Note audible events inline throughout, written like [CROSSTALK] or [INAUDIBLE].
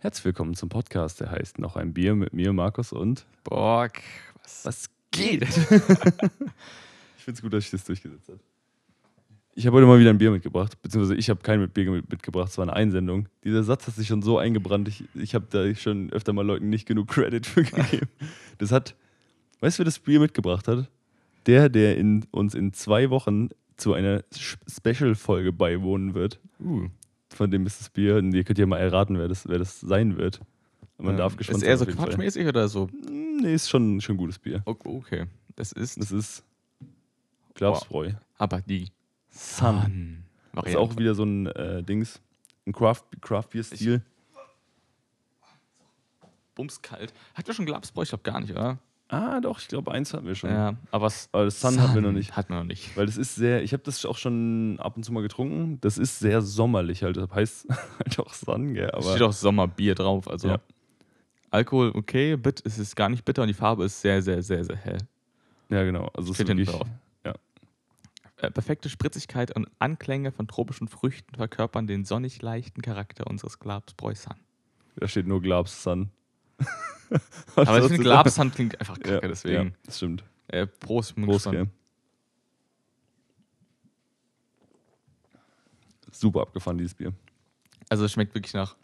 Herzlich willkommen zum Podcast, der heißt Noch ein Bier mit mir, Markus und. Bock, was, Was geht? [LAUGHS] ich finde es gut, dass ich das durchgesetzt habe. Ich habe heute mal wieder ein Bier mitgebracht, beziehungsweise ich habe kein Bier mit- mitgebracht, es war eine Einsendung. Dieser Satz hat sich schon so eingebrannt, ich, ich habe da schon öfter mal Leuten nicht genug Credit für gegeben. [LAUGHS] Das hat, weißt du, wer das Bier mitgebracht hat? Der, der in, uns in zwei Wochen zu einer Special-Folge beiwohnen wird. Uh, Von dem ist das Bier. Und ihr könnt ja mal erraten, wer das, wer das sein wird. Und man darf gespannt Ähm, Ist eher so jeden Fall. quatschmäßig oder so? Mm, Nee, ist schon, schon gutes Bier. Okay, das ist Das ist Glasbräu. aber die Sun. Das ist auch wieder so ein äh, Dings, ein Craft, Craft Beer Stil. bumskalt. Hat ja schon Glapsbräu? Ich glaube gar nicht, oder? Ah, doch, ich glaube, eins hatten wir schon. Ja, aber Aber das Sun, hatten wir noch nicht. Hatten wir noch nicht. Weil das ist sehr, ich habe das auch schon ab und zu mal getrunken. Das ist sehr sommerlich halt. Das heißt [LAUGHS] halt auch Sun, gell? Es Aber steht auch Sommerbier drauf. Also Ja. Alkohol okay, bit, es ist gar nicht bitter und die Farbe ist sehr, sehr, sehr, sehr hell. ja, genau. Also Steht wirklich, drauf. ja. Äh, perfekte Spritzigkeit und Anklänge von tropischen Früchten verkörpern den sonnig leichten Charakter unseres Glapsbräu Sun. Da steht nur Glabs Sun. Aber ich finde, Glapsan klingt einfach kacke, ja, deswegen. Ja, das stimmt. Äh, Prost, Prost, gell? Super abgefahren, dieses Bier. Also es schmeckt wirklich nach,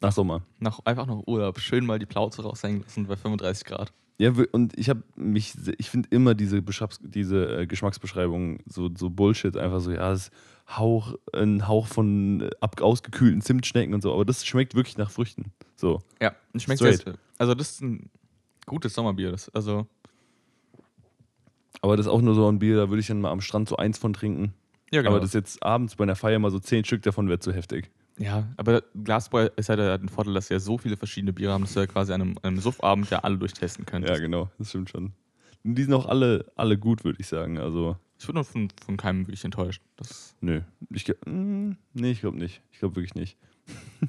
Nach Sommer. nach einfach nach Urlaub. Schön mal die Plauze raushängen lassen bei 35 Grad. Ja, und ich habe mich, ich finde immer diese, Beschreibs diese äh, Geschmacksbeschreibungen so, so Bullshit, einfach so, ja, es ist Hauch, ein Hauch von äh, ab, ausgekühlten Zimtschnecken und so, aber das schmeckt wirklich nach Früchten. So. Ja, schmeckt Straight. sehr. Also das ist ein gutes Sommerbier. Das, also Aber das ist auch nur so ein Bier, da würde ich dann mal am Strand so eins von trinken. ja Aber das jetzt abends bei einer Feier mal so zehn Stück davon wäre zu heftig. ja, aber Glasbräu ist halt der- den Vorteil, dass sie ja so viele verschiedene Biere haben, dass du ja quasi an einem, einem Suffabend ja alle durchtesten könntest. Ja, genau, das stimmt schon. Und die sind auch alle, alle gut, würde ich sagen. Also, Ich bin von, von keinem wirklich enttäuscht. Das, nö. Ich, gl- mm, nee, ich glaube nicht. Ich glaube wirklich nicht. [LAUGHS]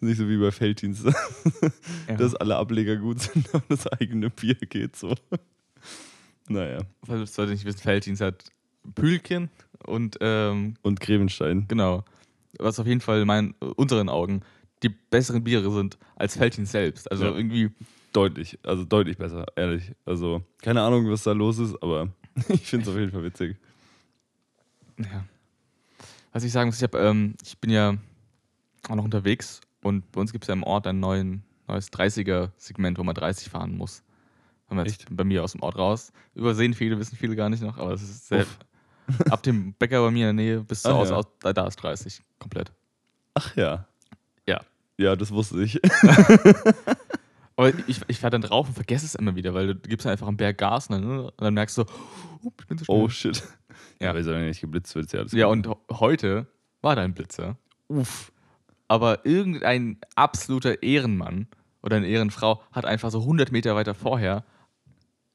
nicht so wie bei Felddienst. [LAUGHS] ja. dass alle Ableger gut sind, [LAUGHS] aber das eigene Bier geht so. Naja. Falls Leute nicht wissen, Felddienst hat Pülchen und ähm, Und Grevenstein. genau, was auf jeden Fall in meinen, unseren Augen die besseren Biere sind als Felddienst selbst. Also Ja. irgendwie Deutlich, also deutlich besser, ehrlich. Also, keine Ahnung, was da los ist, aber [LAUGHS] ich finde es auf jeden Fall witzig. Ja. Was ich sagen muss, ich, hab, ähm, ich bin ja auch noch unterwegs und bei uns gibt es ja im Ort ein neuen, neues 30er-Segment, wo man 30 fahren muss. Wenn man jetzt Echt? bei mir aus dem Ort raus. Übersehen viele, wissen viele gar nicht noch, aber es ist sehr, Uff. [LAUGHS] ab dem Bäcker bei mir in der Nähe bis zu Hause, ja. aus, da, ist 30 komplett. Ach ja. Ja. Ja, das wusste ich. [LAUGHS] Aber ich, ich fahre dann drauf und vergesse es immer wieder, weil du gibst einfach am Berg Gas und dann, und dann merkst du, oh, ich bin so schnell. Oh shit. Ja. Ja, weil es ja nicht geblitzt wird, ja ja, und heute war da ein Blitzer. Uff. Aber irgendein absoluter Ehrenmann oder eine Ehrenfrau hat einfach so 100 Meter weiter vorher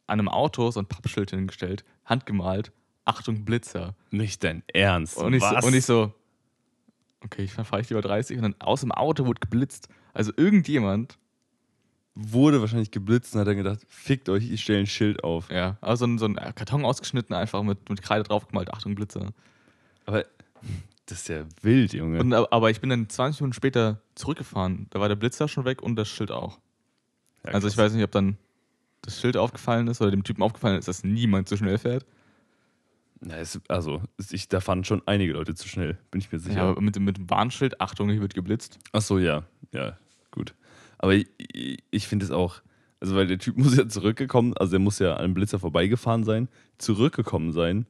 an einem Auto so ein Pappschild hingestellt, handgemalt, Achtung Blitzer. Nicht dein Ernst. Und ich, so, und ich so, okay, ich fahre ich lieber 30 und dann aus dem Auto wurde geblitzt. Also irgendjemand, wurde wahrscheinlich geblitzt und hat dann gedacht, fickt euch, ich stelle ein Schild auf. ja, also so ein, so ein Karton ausgeschnitten, einfach mit, mit Kreide draufgemalt, Achtung Blitzer. Aber das ist ja wild, Junge. Und, aber ich bin dann 20 Minuten später zurückgefahren. Da war der Blitzer schon weg und das Schild auch. Ja, also ich weiß nicht, ob dann das Schild aufgefallen ist oder dem Typen aufgefallen ist, dass niemand so schnell fährt. Na, es, also, ich, da fahren schon einige Leute zu schnell, bin ich mir sicher. Ja, aber mit, dem- mit dem Warnschild, Achtung, hier wird geblitzt. Ach so, ja. Ja, gut. Aber ich, ich, ich finde es auch, also weil der Typ [LAUGHS] muss ja zurückgekommen, also der muss ja an einem Blitzer vorbeigefahren sein, zurückgekommen sein.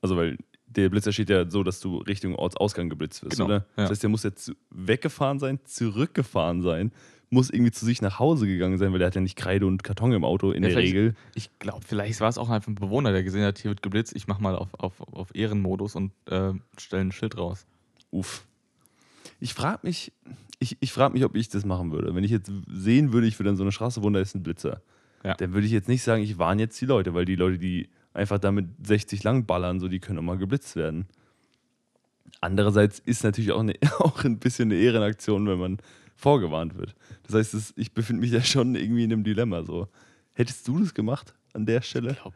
Also weil der Blitzer steht ja so, dass du Richtung Ortsausgang geblitzt wirst, Genau, oder? ja. Das heißt, der muss zu, weggefahren sein, zurückgefahren sein, muss irgendwie zu sich nach Hause gegangen sein, weil der hat ja nicht Kreide und Karton im Auto in Ja, der Regel. Ich glaube, vielleicht war es auch einfach ein Bewohner, der gesehen hat, hier wird geblitzt, ich mach mal auf, auf, auf Ehrenmodus und äh, stelle ein Schild raus. Uff. Ich frage mich, ich, ich frage mich, ob ich das machen würde. Wenn ich jetzt sehen würde, ich würde an so einer Straße wohnen, da ist ein Blitzer. Ja. Dann würde ich jetzt nicht sagen, ich warne jetzt die Leute, weil die Leute, die einfach damit 60 lang ballern, so die können auch mal geblitzt werden. Andererseits ist natürlich auch, eine, [LAUGHS] auch ein bisschen eine Ehrenaktion, wenn man vorgewarnt wird. Das heißt, es, ich befinde mich ja schon irgendwie in einem Dilemma. So. Hättest du das gemacht an der Stelle? glaub,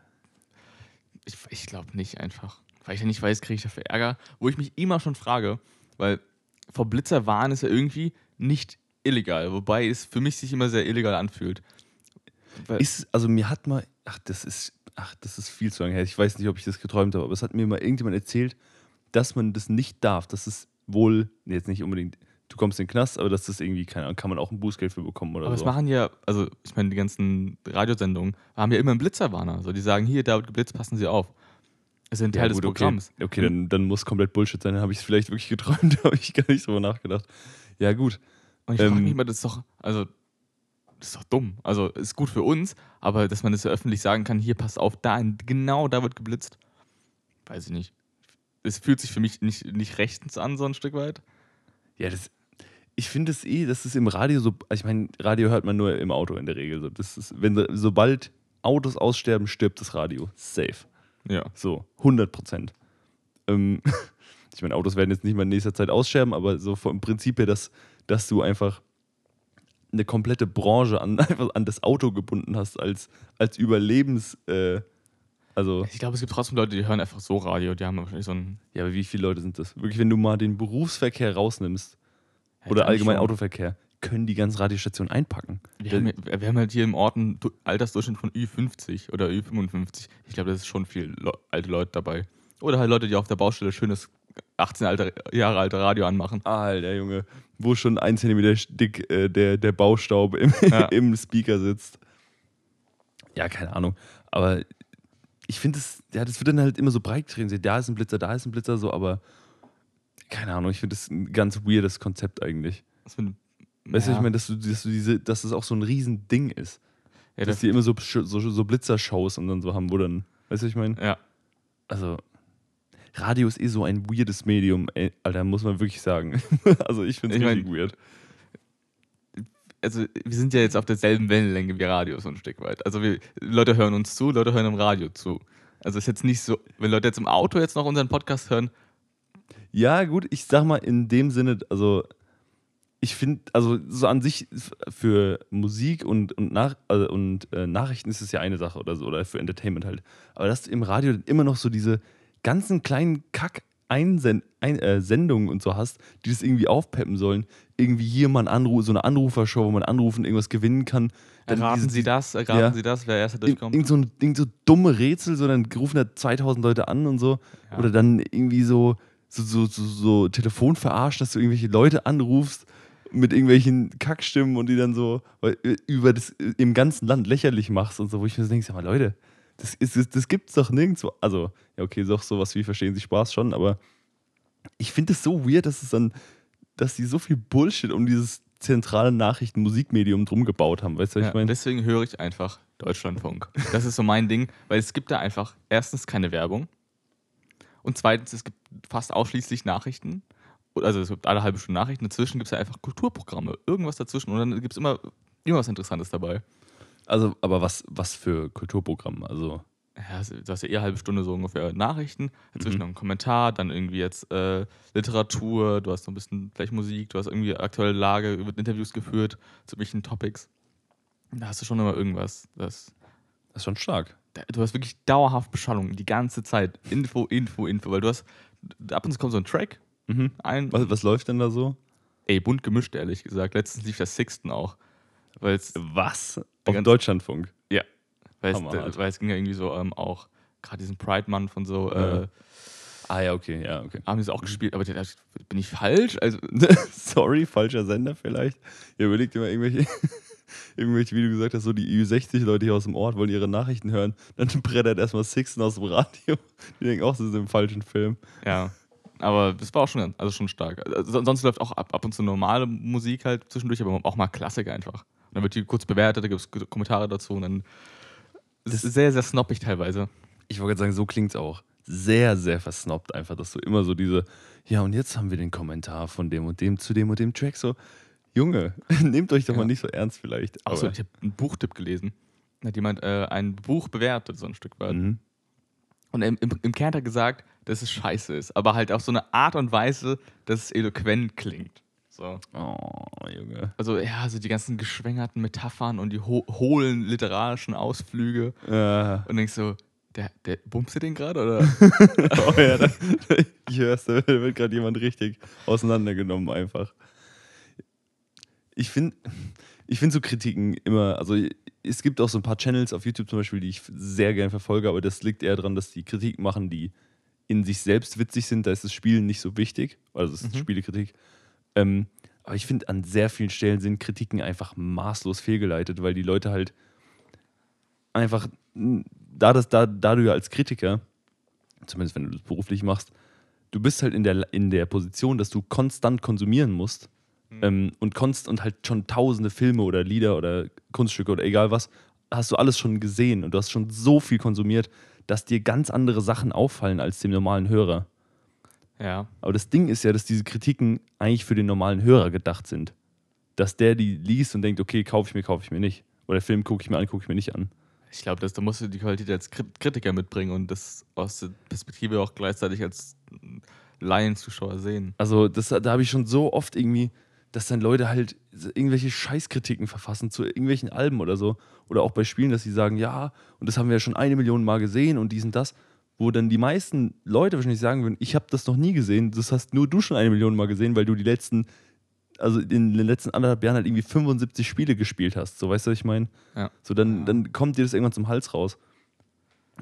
ich, ich glaube nicht einfach. Weil ich ja nicht weiß, kriege ich dafür Ärger. Wo ich mich immer schon frage, weil vor Blitzer warnen ist ja irgendwie nicht illegal, wobei es für mich sich immer sehr illegal anfühlt. Weil- Ist, also mir hat mal, ach, das ist, ach, das ist viel zu lange her. Ich weiß nicht, ob ich das geträumt habe, aber es hat mir mal irgendjemand erzählt, dass man das nicht darf. Das ist wohl, nee, jetzt nicht unbedingt, du kommst in den Knast, aber dass das irgendwie, keine Ahnung, kann man auch ein Bußgeld für bekommen oder Aber so. es machen ja, also ich meine, die ganzen Radiosendungen haben ja immer einen Blitzerwarner. So, die sagen, hier, da wird geblitzt, passen Sie auf. Das ist ein Teil Ja, des gut, Programms. Okay, okay dann, dann muss komplett Bullshit sein. Dann habe ich es vielleicht wirklich geträumt, [LAUGHS] da habe ich gar nicht drüber nachgedacht. Ja, gut. Und ich frage Ähm, mich immer, das ist doch, also, das ist doch dumm. Also, ist gut für uns, aber dass man das ja öffentlich sagen kann, hier, passt auf, da, genau da wird geblitzt. Weiß ich nicht. Es fühlt sich für mich nicht, nicht rechtens an, so ein Stück weit. Ja, das, ich finde es eh, das ist im Radio so, ich meine, Radio hört man nur im Auto in der Regel. So. Das ist, wenn, sobald Autos aussterben, stirbt das Radio. Safe. Ja. So, 100 Prozent. Ähm, [LAUGHS] ich meine, Autos werden jetzt nicht mal in nächster Zeit aussterben, aber so vom Prinzip her, dass, dass du einfach eine komplette Branche an, [LAUGHS] einfach an das Auto gebunden hast, als, als Überlebens. Äh, also, Ich glaube, es gibt trotzdem Leute, die hören einfach so Radio. Die haben wahrscheinlich so ein. ja, aber wie viele Leute sind das? Wirklich, wenn du mal den Berufsverkehr rausnimmst Ja, oder allgemein schon. Autoverkehr, können die ganzen Radiostationen einpacken. Wir haben, ja- wir haben halt hier im Ort einen Du- Altersdurchschnitt von Ü50 oder Ü55. Ich glaube, das ist schon viel Le alte Leute dabei. Oder halt Leute, die auf der Baustelle schönes 18 alte, Jahre alte Radio anmachen. Alter Junge, wo schon ein Zentimeter dick äh, der, der Baustaub im, Ja. [LAUGHS] im Speaker sitzt. Ja, keine Ahnung. Aber ich finde es, ja, das wird dann halt immer so breit getreten. So, Da ist ein Blitzer, da ist ein Blitzer, so, aber keine Ahnung, ich finde das ein ganz weirdes Konzept eigentlich. Das find- Weißt du, ja. ich meine, dass du, dass du diese, dass das auch so ein Riesending ist. ja, dass das, die immer so, so, so Blitzershows und dann so haben, wo dann, weißt du, ich meine? ja. Also, Radio ist eh so ein weirdes Medium, ey, Alter, muss man wirklich sagen. [LAUGHS] also, ich finde es Ich mein- richtig weird. also wir sind ja jetzt auf derselben Wellenlänge wie Radio so ein Stück weit. Also wir, Leute hören uns zu, Leute hören im Radio zu. Also ist jetzt nicht so, wenn Leute jetzt im Auto jetzt noch unseren Podcast hören, Ja, gut, ich sag mal in dem Sinne, also ich finde, also so an sich für Musik und, und, nach, also, und äh, Nachrichten ist es ja eine Sache oder so, oder für Entertainment halt. Aber dass du im Radio immer noch so diese ganzen kleinen Kack Einsend ein, äh, Sendungen und so hast, die das irgendwie aufpeppen sollen. Irgendwie hier mal ein Anruf, so eine Anrufershow, wo man anrufen, irgendwas gewinnen kann. Dann erraten Sie das, erraten ja. Sie das, wer erst durchkommt. Irgend so, ein, irgend so dumme Rätsel, so dann rufen da 2000 Leute an und so. Ja. Oder dann irgendwie so, so, so, so, so Telefon verarschen, dass du irgendwelche Leute anrufst mit irgendwelchen Kackstimmen und die dann so äh, über das äh, im ganzen Land lächerlich machst und so, wo ich mir so denke, sag mal, Leute, das, ist, das, das gibt's doch nirgendwo. Also, ja, okay, doch sowas wie Verstehen Sie Spaß schon, aber ich finde es so weird, dass es dann, dass die so viel Bullshit um dieses zentrale Nachrichten-Musikmedium drum gebaut haben. Weißt du, was Ja, ich meine? deswegen höre ich einfach Deutschlandfunk. Das ist so mein Ding, weil es gibt da einfach erstens keine Werbung und zweitens, es gibt fast ausschließlich Nachrichten. Also es gibt alle halbe Stunde Nachrichten, dazwischen gibt es ja einfach Kulturprogramme, irgendwas dazwischen und dann gibt es immer irgendwas Interessantes dabei. Also, aber was, was für Kulturprogramme? Also, Ja, du hast ja eher eine halbe Stunde so ungefähr Nachrichten, dazwischen Mhm. noch ein Kommentar, dann irgendwie jetzt äh, Literatur, du hast noch ein bisschen vielleicht Musik, du hast irgendwie aktuelle Lage, wird Interviews geführt zu welchen Topics. Da hast du schon immer irgendwas. Das, das ist schon stark. da- du hast wirklich dauerhaft Beschallung die ganze Zeit. Info, Info, Info, weil du hast ab und zu kommt so ein Track ein. Was, was läuft denn da so? Ey, bunt gemischt, ehrlich gesagt. Letztens lief das Sixten auch. Weil es, Was? Auf Deutschlandfunk. ja, weil es, ging ja irgendwie so ähm, auch, gerade diesen Pride-Month und so, Ja. äh, Ah ja, okay, ja, okay. haben die es auch gespielt, aber der, bin ich falsch? Also, [LAUGHS] Sorry, falscher Sender vielleicht. Ihr überlegt immer irgendwelche, [LAUGHS] irgendwelche, wie du gesagt hast, so die Ü60-Leute hier aus dem Ort wollen ihre Nachrichten hören. Dann brettert erstmal Sixten aus dem Radio. [LAUGHS] Die denken auch, sie sind im falschen Film. ja. Aber das war auch schon, also schon stark. Also, sonst läuft auch ab, ab und zu normale Musik halt zwischendurch, aber auch mal Klassik einfach. Dann wird die kurz bewertet, da gibt es Kommentare dazu und dann. Das ist sehr, sehr snobbig teilweise. Ich wollte gerade sagen, so klingt's auch. Sehr, sehr versnobbt einfach, dass du immer so diese, ja, und jetzt haben wir den Kommentar von dem und dem zu dem und dem Track. So, Junge, [LAUGHS] nehmt euch doch Ja. mal nicht so ernst vielleicht. Achso, ich habe einen Buchtipp gelesen. Da hat jemand äh, ein Buch bewertet, so ein Stück weit. Mhm. Und im, im, im Kern hat er gesagt, dass es scheiße ist, aber halt auf so eine Art und Weise, dass es eloquent klingt. So. Oh, Junge. Also, ja, also die ganzen geschwängerten Metaphern und die ho hohlen literarischen Ausflüge. Ja. Und denkst so, der, der bummst du den gerade? Oder? [LAUGHS] Oh ja, da, ich hör's, da wird gerade jemand richtig auseinandergenommen einfach. ich finde ich find so Kritiken immer, also es gibt auch so ein paar Channels auf YouTube zum Beispiel, die ich sehr gerne verfolge, aber das liegt eher daran, dass die Kritiken machen, die in sich selbst witzig sind. Da ist das Spielen nicht so wichtig, also es ist Mhm. Spielekritik. Ähm, aber ich finde, an sehr vielen Stellen sind Kritiken einfach maßlos fehlgeleitet, weil die Leute halt einfach, da, das, da, da du ja als Kritiker, zumindest wenn du das beruflich machst, du bist halt in der, in der Position, dass du konstant konsumieren musst ähm, und konst und halt schon tausende Filme oder Lieder oder Kunststücke oder egal was, hast du alles schon gesehen und du hast schon so viel konsumiert, dass dir ganz andere Sachen auffallen als dem normalen Hörer. Ja. Aber das Ding ist ja, dass diese Kritiken eigentlich für den normalen Hörer gedacht sind. Dass der die liest und denkt, okay, kaufe ich mir, kaufe ich mir nicht. Oder Film gucke ich mir an, gucke ich mir nicht an. Ich glaube, da musst du die Qualität als Krit- Kritiker mitbringen und das aus der Perspektive auch gleichzeitig als Laienzuschauer sehen. Also das, da habe ich schon so oft irgendwie, dass dann Leute halt irgendwelche Scheißkritiken verfassen zu irgendwelchen Alben oder so. Oder auch bei Spielen, dass sie sagen, ja, und das haben wir ja schon eine Million Mal gesehen und dies und das. Wo dann die meisten Leute wahrscheinlich sagen würden, ich habe das noch nie gesehen, das hast nur du schon eine Million Mal gesehen, weil du die letzten, also in den letzten anderthalb Jahren halt irgendwie 75 Spiele gespielt hast. So, weißt du, was ich meine? Ja. So, dann, dann kommt dir das irgendwann zum Hals raus.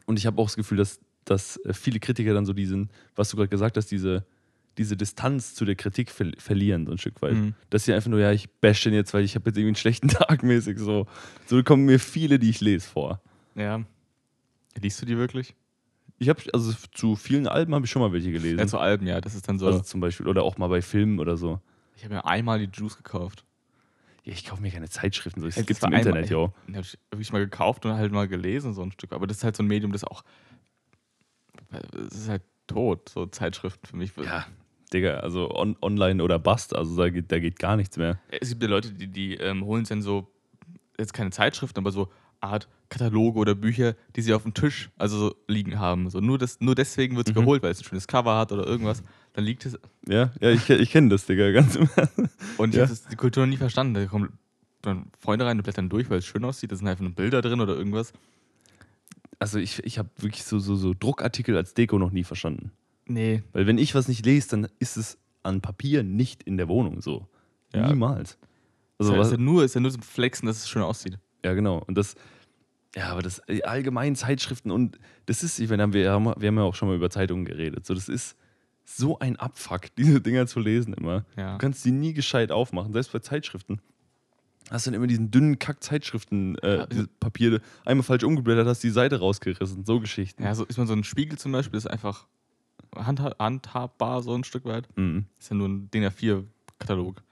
Und ich habe auch das Gefühl, dass, dass äh, viele Kritiker dann so diesen, was du gerade gesagt hast, diese, diese Distanz zu der Kritik ver verlieren, so ein Stück weit. Mhm. Dass sie einfach nur, ja, ich bash den jetzt, weil ich habe jetzt irgendwie einen schlechten [LAUGHS] Tag mäßig. So. so kommen mir viele, die ich lese, vor. Ja. Liest du die wirklich? Ich habe, also zu vielen Alben habe ich schon mal welche gelesen. Ja, zu Alben, ja. Das ist dann so. also zum Beispiel, oder auch mal bei Filmen oder so. ich habe mir einmal die Juice gekauft. Ja, ich kaufe mir keine Zeitschriften, so. es war im Internet, ja. habe ich wirklich mal gekauft und halt mal gelesen, so ein Stück. Aber das ist halt so ein Medium, das auch. Es ist halt tot, so Zeitschriften für mich. Ja, Digga, also on, online oder bust, also da geht, da geht gar nichts mehr. Es gibt ja Leute, die, die ähm, holen sich dann so, jetzt keine Zeitschriften, aber so Art Kataloge oder Bücher, die sie auf dem Tisch also so liegen haben. So nur, das, nur deswegen wird es Mhm. geholt, weil es ein schönes Cover hat oder irgendwas. Dann liegt es. Ja, ja ich, ich kenne das, Digga, ganz im. Und ich Ja. habe die Kultur noch nie verstanden. Da kommen dann Freunde rein und blättern durch, weil es schön aussieht. Da sind einfach nur Bilder drin oder irgendwas. Also ich, ich habe wirklich so, so, so Druckartikel als Deko noch nie verstanden. Nee. Weil wenn ich was nicht lese, dann ist es an Papier nicht in der Wohnung so. Ja. Niemals. Also ist, was, ja nur, ist ja nur zum Flexen, dass es schön aussieht. Ja, genau. Und das, ja, aber das äh, allgemein Zeitschriften und das ist, ich meine, wir haben, wir haben ja auch schon mal über Zeitungen geredet. So, das ist so ein Abfuck, [LAUGHS] diese Dinger zu lesen immer. Ja. Du kannst die nie gescheit aufmachen, selbst bei Zeitschriften. Hast du dann immer diesen dünnen Kack-Zeitschriften, äh, Ja. einmal falsch umgeblättert, hast die Seite rausgerissen, so Geschichten. Ja, so ist man so ein Spiegel zum Beispiel, ist einfach handha handhabbar so ein Stück weit. Mhm. Ist ja nur ein DIN A4-Katalog.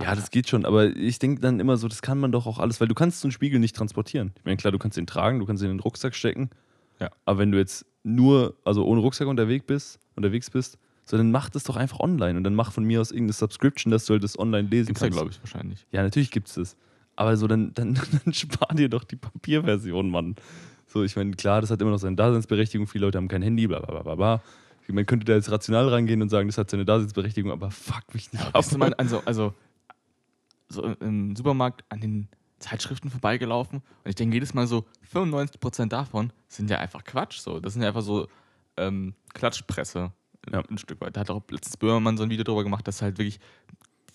Ja, das geht schon, aber ich denke dann immer so, das kann man doch auch alles, weil du kannst so einen Spiegel nicht transportieren. Ich meine, klar, du kannst ihn tragen, du kannst ihn in den Rucksack stecken. Ja. Aber wenn du jetzt nur, also ohne Rucksack unterwegs bist, unterwegs bist, so dann mach das doch einfach online und dann mach von mir aus irgendeine Subscription, dass du halt das online lesen Gibt's ja, kannst. glaube ich, wahrscheinlich. Ja, natürlich gibt's das. Aber so, dann, dann, [LAUGHS] dann spar dir doch die Papierversion, Mann. So, ich meine, klar, das hat immer noch seine Daseinsberechtigung. Viele Leute haben kein Handy, bla bla bla bla, bla. Man könnte da jetzt rational rangehen und sagen, das hat seine Daseinsberechtigung, aber fuck mich nicht ab. Bist du mal also, also so im Supermarkt an den Zeitschriften vorbeigelaufen und ich denke jedes Mal so 95% davon sind ja einfach Quatsch so. Das sind ja einfach so ähm, Klatschpresse Ja. ein Stück weit. Da hat auch letztens Böhmermann so ein Video drüber gemacht, dass halt wirklich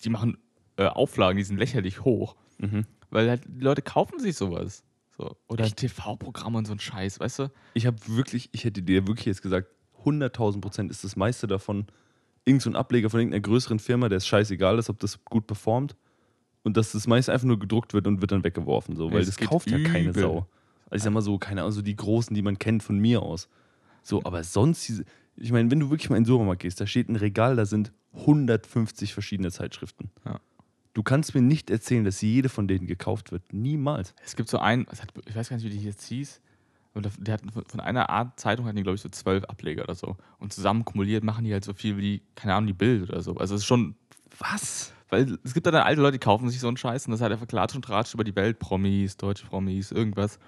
die machen äh, Auflagen, die sind lächerlich hoch, Mhm. weil halt die Leute kaufen sich sowas. So. Oder TV-Programme und so ein Scheiß, weißt du? Ich habe wirklich, ich hätte dir wirklich jetzt gesagt, 100.000 Prozent ist das meiste davon irgend so ein Ableger von irgendeiner größeren Firma, der ist scheißegal ist, ob das gut performt. Und dass das meiste einfach nur gedruckt wird und wird dann weggeworfen, so, weil es das kauft ja keine übel. Sau. Also ich sag mal so, keine Ahnung, so die großen, die man kennt von mir aus. So, aber sonst, diese, ich meine, wenn du wirklich mal in den Supermarkt gehst, da steht ein Regal, da sind 150 verschiedene Zeitschriften. Ja. Du kannst mir nicht erzählen, dass jede von denen gekauft wird. Niemals. Es gibt so einen, ich weiß gar nicht, wie die jetzt hieß, aber der- hat von- einer Art Zeitung hatten die, glaube ich, so zwölf Ableger oder so. Und zusammen kumuliert machen die halt so viel wie, die, keine Ahnung, die Bild oder so. Also es ist schon, Was? Weil es gibt da dann alte Leute, die kaufen sich so einen Scheiß und das halt einfach Klatsch und Tratsch über die Welt, Promis, deutsche Promis, irgendwas.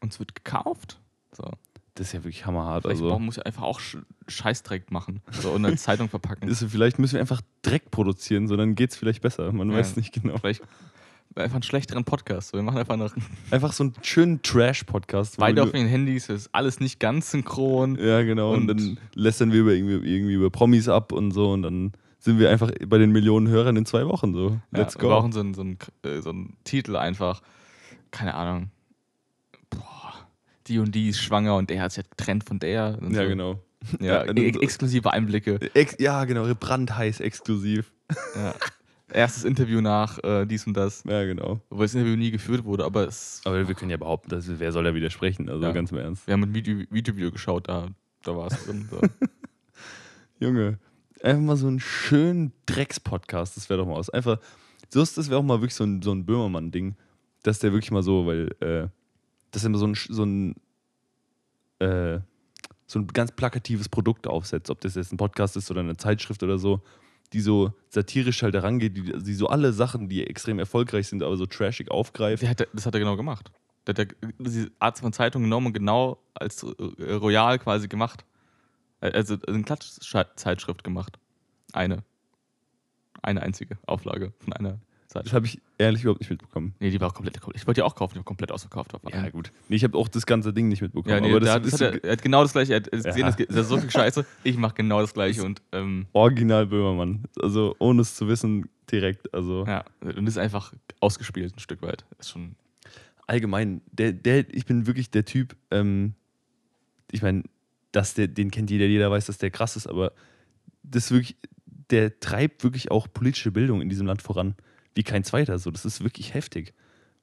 Und es wird gekauft. So. Das ist ja wirklich hammerhart. Vielleicht Also. muss ich einfach auch Sch Scheißdreck machen. So und eine Zeitung verpacken. [LAUGHS] ist, vielleicht müssen wir einfach Dreck produzieren, so dann geht es vielleicht besser. Man Ja. weiß nicht genau. Vielleicht einfach einen schlechteren Podcast. Wir machen einfach noch [LAUGHS] Einfach so einen schönen Trash-Podcast. beide auf den Handys, ist alles nicht ganz synchron. Ja, genau. Und, Und- dann lästern wir über irgendwie, irgendwie über Promis ab und so und dann sind wir einfach bei den Millionen Hörern in zwei Wochen so. Let's ja, go. Wir brauchen so einen, so, einen, äh, so einen Titel einfach. Keine Ahnung. Boah, die und die ist schwanger und der hat sich getrennt von der. Ja, so. genau. Ja, Ja, e so- exklusive Einblicke. Ex ja, genau, brandheiß exklusiv. Ja. Erstes Interview nach äh, dies und das. Ja, genau. Obwohl das Interview nie geführt wurde, aber es, Aber wir können ja behaupten, dass, wer soll da widersprechen? Also Ja. ganz im Ernst. wir haben ein Video, Video geschaut, da, da war es drin. So. [LAUGHS] Junge, einfach mal so einen schönen Drecks-Podcast, das wäre doch mal was. Einfach, so ist das wäre auch mal wirklich so ein, so ein Böhmermann-Ding, dass der wirklich mal so, weil, äh, dass er mal so ein, so ein, äh, so ein ganz plakatives Produkt aufsetzt, ob das jetzt ein Podcast ist oder eine Zeitschrift oder so, die so satirisch halt herangeht, die, die so alle Sachen, die extrem erfolgreich sind, aber so trashig aufgreift. Hat, das hat er genau gemacht. Der hat ja diese Art von Zeitung genommen und genau als äh, Royal quasi gemacht. Äh, Also eine Klatschzeitschrift gemacht. Eine. Eine einzige Auflage von einer Das Zeitschrift. habe ich ehrlich überhaupt nicht mitbekommen. Nee, die war auch komplett. Ich wollte die auch kaufen, die war komplett ausverkauft. Auf Ja, gut. Nee, ich habe auch das ganze Ding nicht mitbekommen. Ja, nee, aber das das ist hat er, er hat genau das gleiche. Er hat gesehen, Ja. das, das ist so viel Scheiße. Ich mache genau das gleiche und ähm, original Böhmermann. Also ohne es zu wissen, direkt. Also ja, und das ist einfach ausgespielt ein Stück weit. Ist schon. allgemein, der, der, ich bin wirklich der Typ, ähm, ich meine, dass der, den kennt jeder, jeder weiß, dass der krass ist, aber das wirklich, der treibt wirklich auch politische Bildung in diesem Land voran, wie kein zweiter. So, das ist wirklich heftig.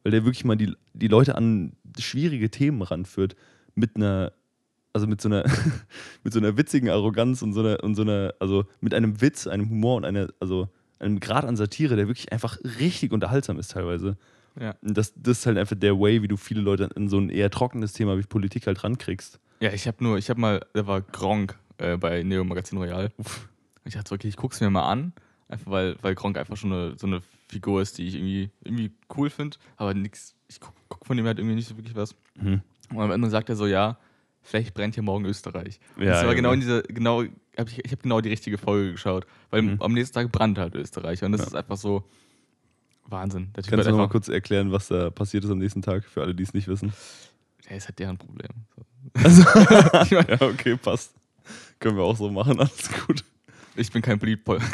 Weil der wirklich mal die, die Leute an schwierige Themen ranführt, mit einer, also mit so einer, [LAUGHS] mit so einer witzigen Arroganz und so einer, und so einer, also mit einem Witz, einem Humor und einer, also einem Grad an Satire, der wirklich einfach richtig unterhaltsam ist teilweise. Ja. Und das, das ist halt einfach der Way, wie du viele Leute in so ein eher trockenes Thema wie Politik halt rankriegst. Ja, ich habe nur, ich habe mal, da war Gronk äh, bei Neo Magazin Royal. Ich dachte, so, okay, ich guck's mir mal an, einfach weil, weil Gronk einfach schon eine, so eine Figur ist, die ich irgendwie, irgendwie cool finde, aber nix, ich guck, guck von dem halt irgendwie nicht so wirklich was. Mhm. Und am Ende sagt er so, ja, vielleicht brennt hier morgen Österreich. Und Ja, das war genau in dieser, genau, hab ich, ich habe genau die richtige Folge geschaut, weil Mhm. am nächsten Tag brannte halt Österreich und das Ja. ist einfach so Wahnsinn. Kannst du noch mal kurz erklären, was da passiert ist am nächsten Tag, für alle, die es nicht wissen? Der ist halt deren Problem. So. [LAUGHS] Also, [LAUGHS] ja, okay, passt. Können wir auch so machen, alles gut. Ich bin kein Politpol. [LAUGHS]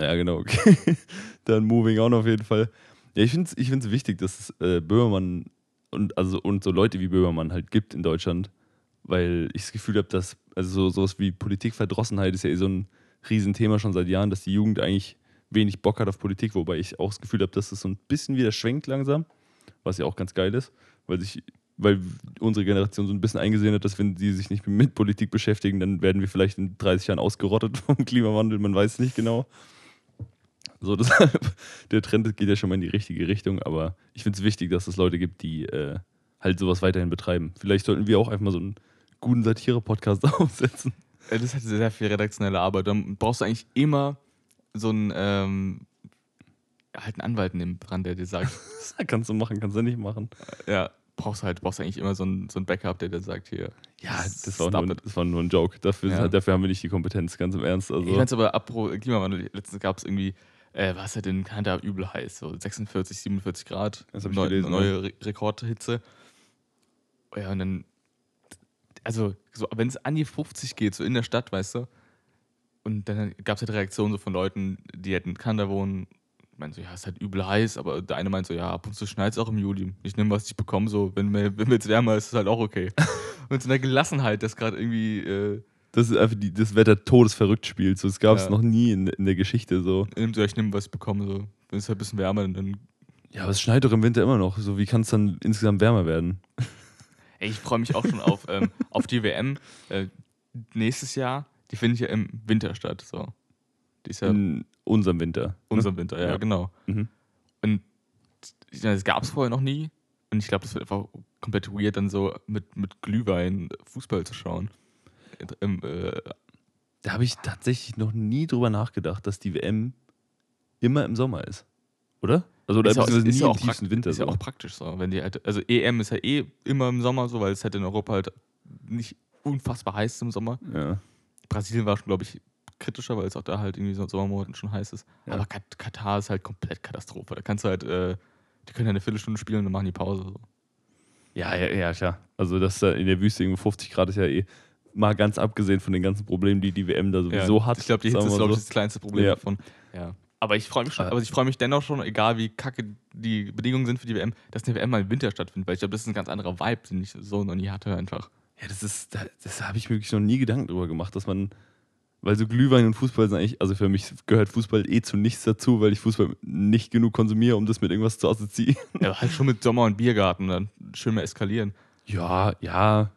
Ja, genau, okay. Dann moving on auf jeden Fall. Ja, ich finde es ich find's wichtig, dass es äh, Böhmermann und, also, und so Leute wie Böhmermann halt gibt in Deutschland, weil ich das Gefühl habe, dass, also so, sowas wie Politikverdrossenheit ist ja eh so ein Riesenthema schon seit Jahren, dass die Jugend eigentlich wenig Bock hat auf Politik, wobei ich auch das Gefühl habe, dass es so ein bisschen wieder schwenkt langsam, was ja auch ganz geil ist, weil sich weil unsere Generation so ein bisschen eingesehen hat, dass wenn die sich nicht mit Politik beschäftigen, dann werden wir vielleicht in 30 Jahren ausgerottet [LAUGHS] vom Klimawandel, man weiß nicht genau. So, [LAUGHS] deshalb, der Trend geht ja schon mal in die richtige Richtung, aber ich finde es wichtig, dass es Leute gibt, die äh, halt sowas weiterhin betreiben. Vielleicht sollten wir auch einfach mal so einen guten Satire-Podcast [LAUGHS] aufsetzen. Das hat sehr viel redaktionelle Arbeit. Dann brauchst du eigentlich immer so einen, ähm, halt einen Anwalt neben dran, der dir sagt, [LAUGHS] kannst du machen, kannst du nicht machen. ja, brauchst halt, brauchst eigentlich immer so ein, so ein Backup, der dir sagt, hier. Ja, das war, nur, das war nur ein Joke. Dafür, Ja. dafür haben wir nicht die Kompetenz, ganz im Ernst. Also, Ich fand's aber apro Klimawandel, letztens gab es irgendwie, äh, was hat in Kanada übel heiß, so 46, 47 Grad, Das ich neu, gelesen, neue Re Rekordhitze. Ja, und dann, also, so, wenn es an die 50 geht, so in der Stadt, weißt du, und dann gab es halt Reaktionen so von Leuten, die halt in Kanada wohnen, meinen so, ja, ist halt übel heiß, aber der eine meint so, ja, ab und zu schneit es auch im Juli. Ich nehme, was ich bekomme, so, wenn mir wenn jetzt wärmer ist, ist es halt auch okay. [LAUGHS] und so eine Gelassenheit, das gerade irgendwie äh, das ist einfach die, das Wetter todesverrückt spielt. So, das gab es Ja. noch nie in, in der Geschichte. So. nimmt, ja, ich nehme, was ich bekomme, so. Wenn es halt ein bisschen wärmer, dann Ja, aber es schneit doch im Winter immer noch. So, wie kann es dann insgesamt wärmer werden? [LAUGHS] Ey, ich freue mich auch schon auf, ähm, auf die WM äh, nächstes Jahr. Die findet ja im Winter statt. So. Die ist ja In unserem Winter. unserem Winter, ja, Ja. genau. Mhm. Und das gab es vorher noch nie. Und ich glaube, das wird einfach komplett weird, dann so mit, mit Glühwein Fußball zu schauen. Im, äh, Da habe ich tatsächlich noch nie drüber nachgedacht, dass die WM immer im Sommer ist. Oder? Also, oder ist ja, beziehungsweise ist, nie ja im auch tiefsten Winter. ist ja auch praktisch so. Wenn die halt, also EM ist ja eh immer im Sommer so, weil es halt in Europa halt nicht unfassbar heiß ist im Sommer. ja. Brasilien war schon, glaube ich, kritischer, weil es auch da halt irgendwie so in Sommermonaten schon heiß ist. Ja. Aber Kat Katar ist halt komplett Katastrophe. Da kannst du halt, äh, die können ja eine Viertelstunde spielen und dann machen die Pause. So. Ja, ja, ja, klar. Also, das da in der Wüste irgendwie 50 Grad ist ja eh. Mal ganz abgesehen von den ganzen Problemen, die die WM da sowieso ja, hat. Ich glaube, die Hitze ist, glaube ich, das kleinste Problem Ja. davon. Ja. Aber ich freue mich schon, Ah. aber ich freue mich dennoch schon, egal wie kacke die Bedingungen sind für die WM, dass eine WM mal im Winter stattfindet, weil ich glaube, das ist ein ganz anderer Vibe, den ich so noch nie hatte einfach. Ja, das ist, da- das habe ich wirklich noch nie Gedanken drüber gemacht, dass man, weil so Glühwein und Fußball sind eigentlich, also für mich gehört Fußball eh zu nichts dazu, weil ich Fußball nicht genug konsumiere, um das mit irgendwas zu assoziieren. Ja, halt schon mit Sommer und Biergarten dann schön mal eskalieren. Ja, ja.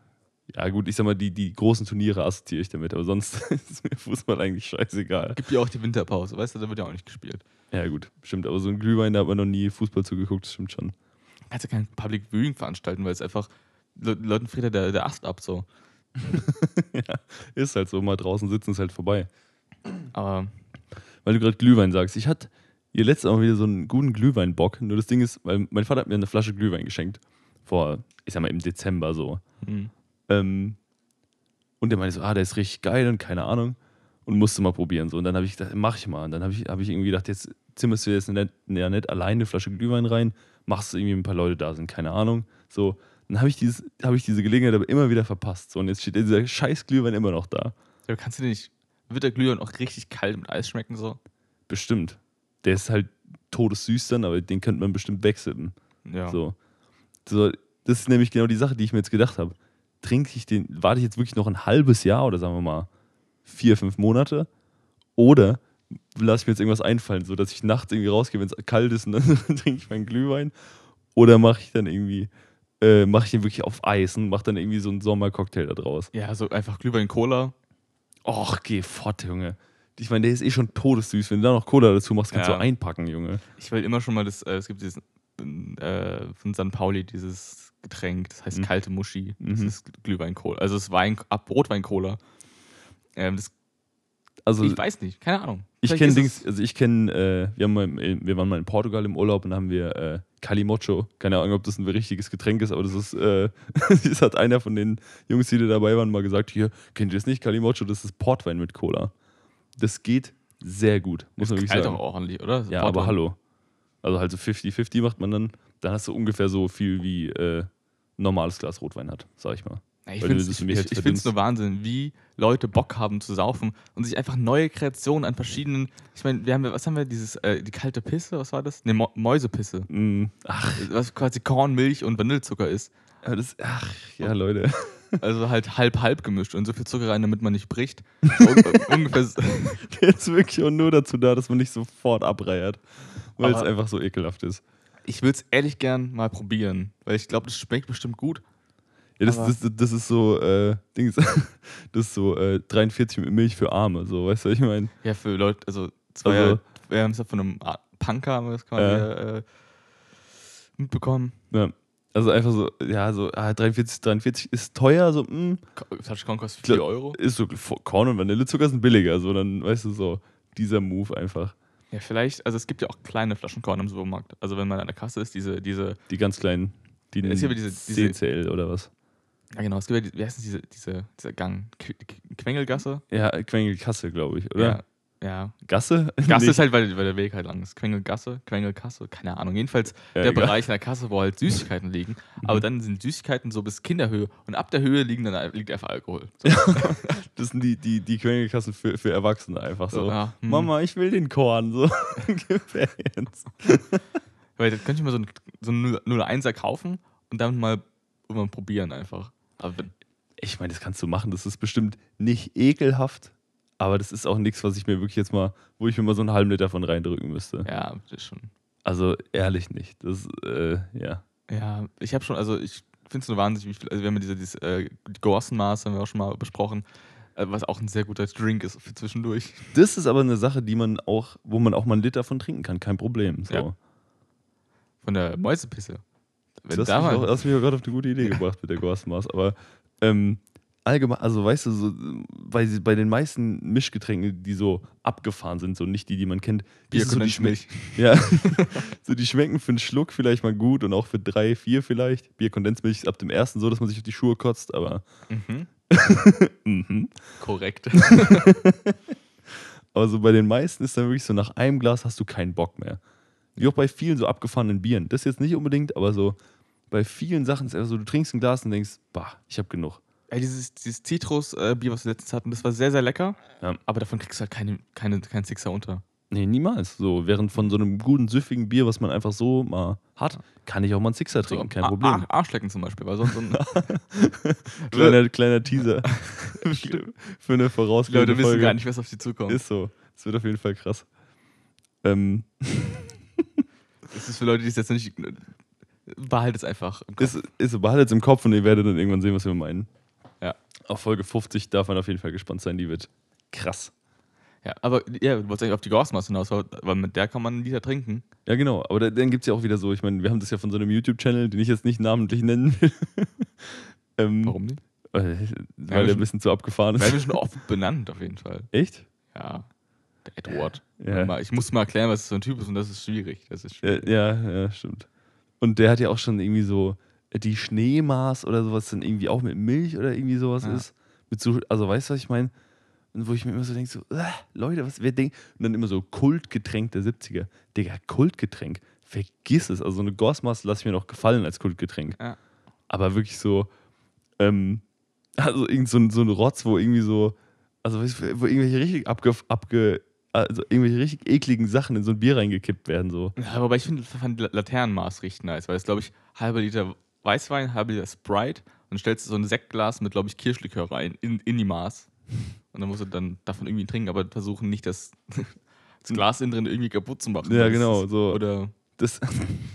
Ja, gut, ich sag mal, die, die großen Turniere assoziiere ich damit, aber sonst [LAUGHS] ist mir Fußball eigentlich scheißegal. Gibt ja auch die Winterpause, weißt du, da wird ja auch nicht gespielt. Ja, gut, stimmt, aber so ein Glühwein, da hat man noch nie Fußball zugeguckt, das stimmt schon. Kannst ja kein Public Viewing veranstalten, weil es einfach Le Leuten friert der, der Ast ab so. [LAUGHS] ja, ist halt so, mal draußen sitzen ist halt vorbei. Aber Weil du gerade Glühwein sagst. Ich hatte hier letztes Mal wieder so einen guten Glühweinbock. Nur das Ding ist, weil mein Vater hat mir eine Flasche Glühwein geschenkt. Vor, ich sag mal, im Dezember so. hm. Ähm, und der meinte so, ah, der ist richtig geil und keine Ahnung. Und musste mal probieren. So. Und dann habe ich gedacht, mach ich mal. Und dann habe ich, hab ich irgendwie gedacht, jetzt zimmerst du jetzt nicht, ja, nicht alleine eine Flasche Glühwein rein, machst du irgendwie ein paar Leute da sind, keine Ahnung. So. Dann habe ich, dieses- hab ich diese Gelegenheit aber immer wieder verpasst. So. Und jetzt steht dieser scheiß Glühwein immer noch da. ja, kannst du nicht. Wird der Glühwein auch richtig kalt mit Eis schmecken so? Bestimmt. Der ist halt todessüß dann, aber den könnte man bestimmt wechseln. Ja. So. so. Das ist nämlich genau die Sache, die ich mir jetzt gedacht habe. Trinke ich den, warte ich jetzt wirklich noch ein halbes Jahr oder sagen wir mal vier, fünf Monate? Oder lasse ich mir jetzt irgendwas einfallen, so dass ich nachts irgendwie rausgehe, wenn es kalt ist und dann [LAUGHS] trinke ich meinen Glühwein? Oder mache ich dann irgendwie, äh, mache ich den wirklich auf Eis und mache dann irgendwie so einen Sommercocktail da draus? Ja, so einfach Glühwein Cola. Och, geh fort, Junge. Ich meine, der ist eh schon todessüß. Wenn du da noch Cola dazu machst, kannst Ja. du einpacken, Junge. Ich will immer schon mal das, äh, es gibt dieses äh, von San Pauli dieses Getränk, das heißt Mhm. kalte Muschi. Das Mhm. ist Glühwein-Cola. Also das Wein, ab Rotwein-Cola. Ähm, das, Also, ich weiß nicht, keine Ahnung. Ich Vielleicht kenne ist Dings, also ich kenne, äh, wir, haben mal, im- wir waren mal in Portugal im Urlaub und da haben wir Calimocho. Keine Ahnung, ob das ein richtiges Getränk ist, aber das ist, äh, [LAUGHS] das hat einer von den Jungs, die da dabei waren, mal gesagt: Hier, kennt ihr das nicht? Calimocho, das ist Portwein mit Cola. Das geht sehr gut, muss man Das wirklich kalt sagen. auch ordentlich, oder? Ja, Portwein. aber hallo. Also halt so 50-50 macht man dann, dann hast du ungefähr so viel wie äh, normales Glas Rotwein hat, sag ich mal. Ja, ich finde es nur Wahnsinn, wie Leute Bock haben zu saufen und sich einfach neue Kreationen an verschiedenen. Ich meine, wir haben, ja- was haben wir? Dieses, äh, die kalte Pisse, was war das? Ne, Mo Mäusepisse. Mm, ach, Was quasi Korn, Milch und Vanillezucker ist. aber das, ach, ja, Leute. [LAUGHS] Also halt halb-halb gemischt und so viel Zucker rein, damit man nicht bricht. [LAUGHS] Ungefähr. [LAUGHS] Der ist wirklich auch nur dazu da, dass man nicht sofort abreiert. Weil es einfach so ekelhaft ist. Ich würde es ehrlich gern mal probieren, weil ich glaube, das schmeckt bestimmt gut. Ja, das, das, das ist so, äh, Dings, [LAUGHS] das ist so äh, 43 mit Milch für Arme, so, weißt du, was ich meine? Ja, für Leute, also, war Also- wir haben es ja von einem Punker, haben wir das quasi Ja. äh, mitbekommen. Ja. Also einfach so, ja, so, ah, 43, 43 ist teuer, so, mh, Touchcorn kostet Klar. 4 Euro. ist so, Korn und Vanillezucker sind billiger, so, dann, weißt du, so, dieser Move einfach. Ja, vielleicht, also es gibt ja auch kleine Flaschenkorn im Supermarkt. Also wenn man an der Kasse ist, diese, diese, Die ganz kleinen, die ja diese- diese- CCL oder was? Ja genau, es gibt ja, die, wie heißt denn diese, diese, dieser Gang? Qu- Qu- Quengelgasse? Ja, Quengelkasse, glaube ich, oder? Ja. Ja. Gasse? [LAUGHS] Gasse Nee. ist halt, weil, weil der Weg halt lang ist. Quengelgasse, Quengelkasse, keine Ahnung. Jedenfalls Ja, der egal. Bereich in der Kasse, wo halt Süßigkeiten [LAUGHS] liegen. Aber dann sind Süßigkeiten so bis Kinderhöhe und ab der Höhe liegen dann, liegt einfach Alkohol. So, [LAUGHS] Das sind die, die, die Quengelkassen für, für Erwachsene einfach so. so, ja, hm. Mama, ich will den Korn, so. Gib her jetzt. Weil da könnte ich mal so einen, so einen 01er kaufen und dann mal irgendwann probieren einfach. Aber Ich meine, das kannst du machen. Das ist bestimmt nicht ekelhaft, aber das ist auch nichts, was ich mir wirklich jetzt mal, wo ich mir mal so einen halben Liter von reindrücken müsste. ja, das ist schon. Also ehrlich nicht. Das, äh, ja. Ja, ich habe schon, also ich finde es nur wahnsinnig, wie viel, also wir haben ja diese, dieses äh, Gorsenmaß, haben wir auch schon mal besprochen, äh, was auch ein sehr guter Drink ist für zwischendurch. Das ist aber eine Sache, die man auch, wo man auch mal einen Liter von trinken kann, kein Problem. So. Ja. Von der Mäusepisse. Wenn Das da hast, mich mal, auch, hast mich gerade auf eine gute Idee gebracht mit der Gorstmaß. Aber ähm, allgemein, also weißt du, so, bei, bei den meisten Mischgetränken, die so abgefahren sind, so nicht die, die man kennt, Bier, so, die Kondensmilch. Ja, [LAUGHS] so die schmecken für einen Schluck vielleicht mal gut und auch für drei, vier vielleicht. Bier, Kondensmilch ist ab dem ersten so, dass man sich auf die Schuhe kotzt, aber Mhm. [LAUGHS] mhm. Korrekt. [LAUGHS] Aber so bei den meisten ist dann wirklich so, nach einem Glas hast du keinen Bock mehr. Wie auch bei vielen so abgefahrenen Bieren. Das jetzt nicht unbedingt, aber so bei vielen Sachen ist einfach so, du trinkst ein Glas und denkst, bah, ich habe genug. ey, dieses, dieses Zitrus-Bier, was wir letztens hatten, das war sehr, sehr lecker. Ja. Aber davon kriegst du halt keine, keine, keinen Sixer unter. Nee, niemals. So, während von so einem guten, süffigen Bier, was man einfach so mal hat, kann ich auch mal einen Sixer trinken, kein Problem. A- Arschlecken zum Beispiel, weil sonst so ein, [LAUGHS] [LAUGHS] kleiner, kleiner Teaser [LAUGHS] für eine die vorausgehende Leute wissen Folge. gar nicht, was auf sie zukommt. Ist so. Es wird auf jeden Fall krass. Ähm, Das ist für Leute, die es jetzt noch nicht. Behaltet es einfach. im Kopf. ist, ist behaltet es im Kopf und ihr werdet dann irgendwann sehen, was wir meinen. Ja. Auf Folge 50 darf man auf jeden Fall gespannt sein. Die wird krass. Ja, aber ja, du wolltest eigentlich auf die Gorsmaß hinaus, weil weil mit der kann man einen Liter trinken. Ja, genau. Aber da, dann gibt es ja auch wieder so, ich meine, wir haben das ja von so einem YouTube-Channel, den ich jetzt nicht namentlich nennen will. [LAUGHS] ähm, Warum nicht? Äh, wir weil der ein bisschen zu abgefahren Werden wir ist. schon [LAUGHS] oft benannt, auf jeden Fall. Echt? Ja. Edward. Ja. Ich muss mal erklären, was das für ein Typ ist und das ist schwierig. Das ist Ja, schwierig. ja, ja, stimmt. Und der hat ja auch schon irgendwie so äh, die Schneemaß oder sowas dann irgendwie auch mit Milch oder irgendwie sowas Ja. ist. So, also weißt du, was ich meine? Und wo ich mir immer so denke, so, äh, Leute, was, wer denkt? Und dann immer so Kultgetränk der 70er. Digga, Kultgetränk. Vergiss es. Also so eine Gorsmaß lasse ich mir noch gefallen als Kultgetränk. Ja. Aber wirklich so, ähm, [LAUGHS] also irgend so ein, so ein Rotz, wo irgendwie so, also weißt du, wo irgendwelche richtig abge, abge, also irgendwelche richtig ekligen Sachen in so ein Bier reingekippt werden, so. Ja, wobei ich finde, Laternenmaß richtig nice, weil es, glaube ich, halber Liter Weißwein, halber Liter Sprite und dann stellst du so ein Sektglas mit, glaube ich, Kirschlikör rein in, in die Maß. Und dann musst du dann davon irgendwie trinken, aber versuchen nicht, das, [LAUGHS] das Glas innen drin irgendwie kaputt zu machen. Ja, genau, so. Oder das,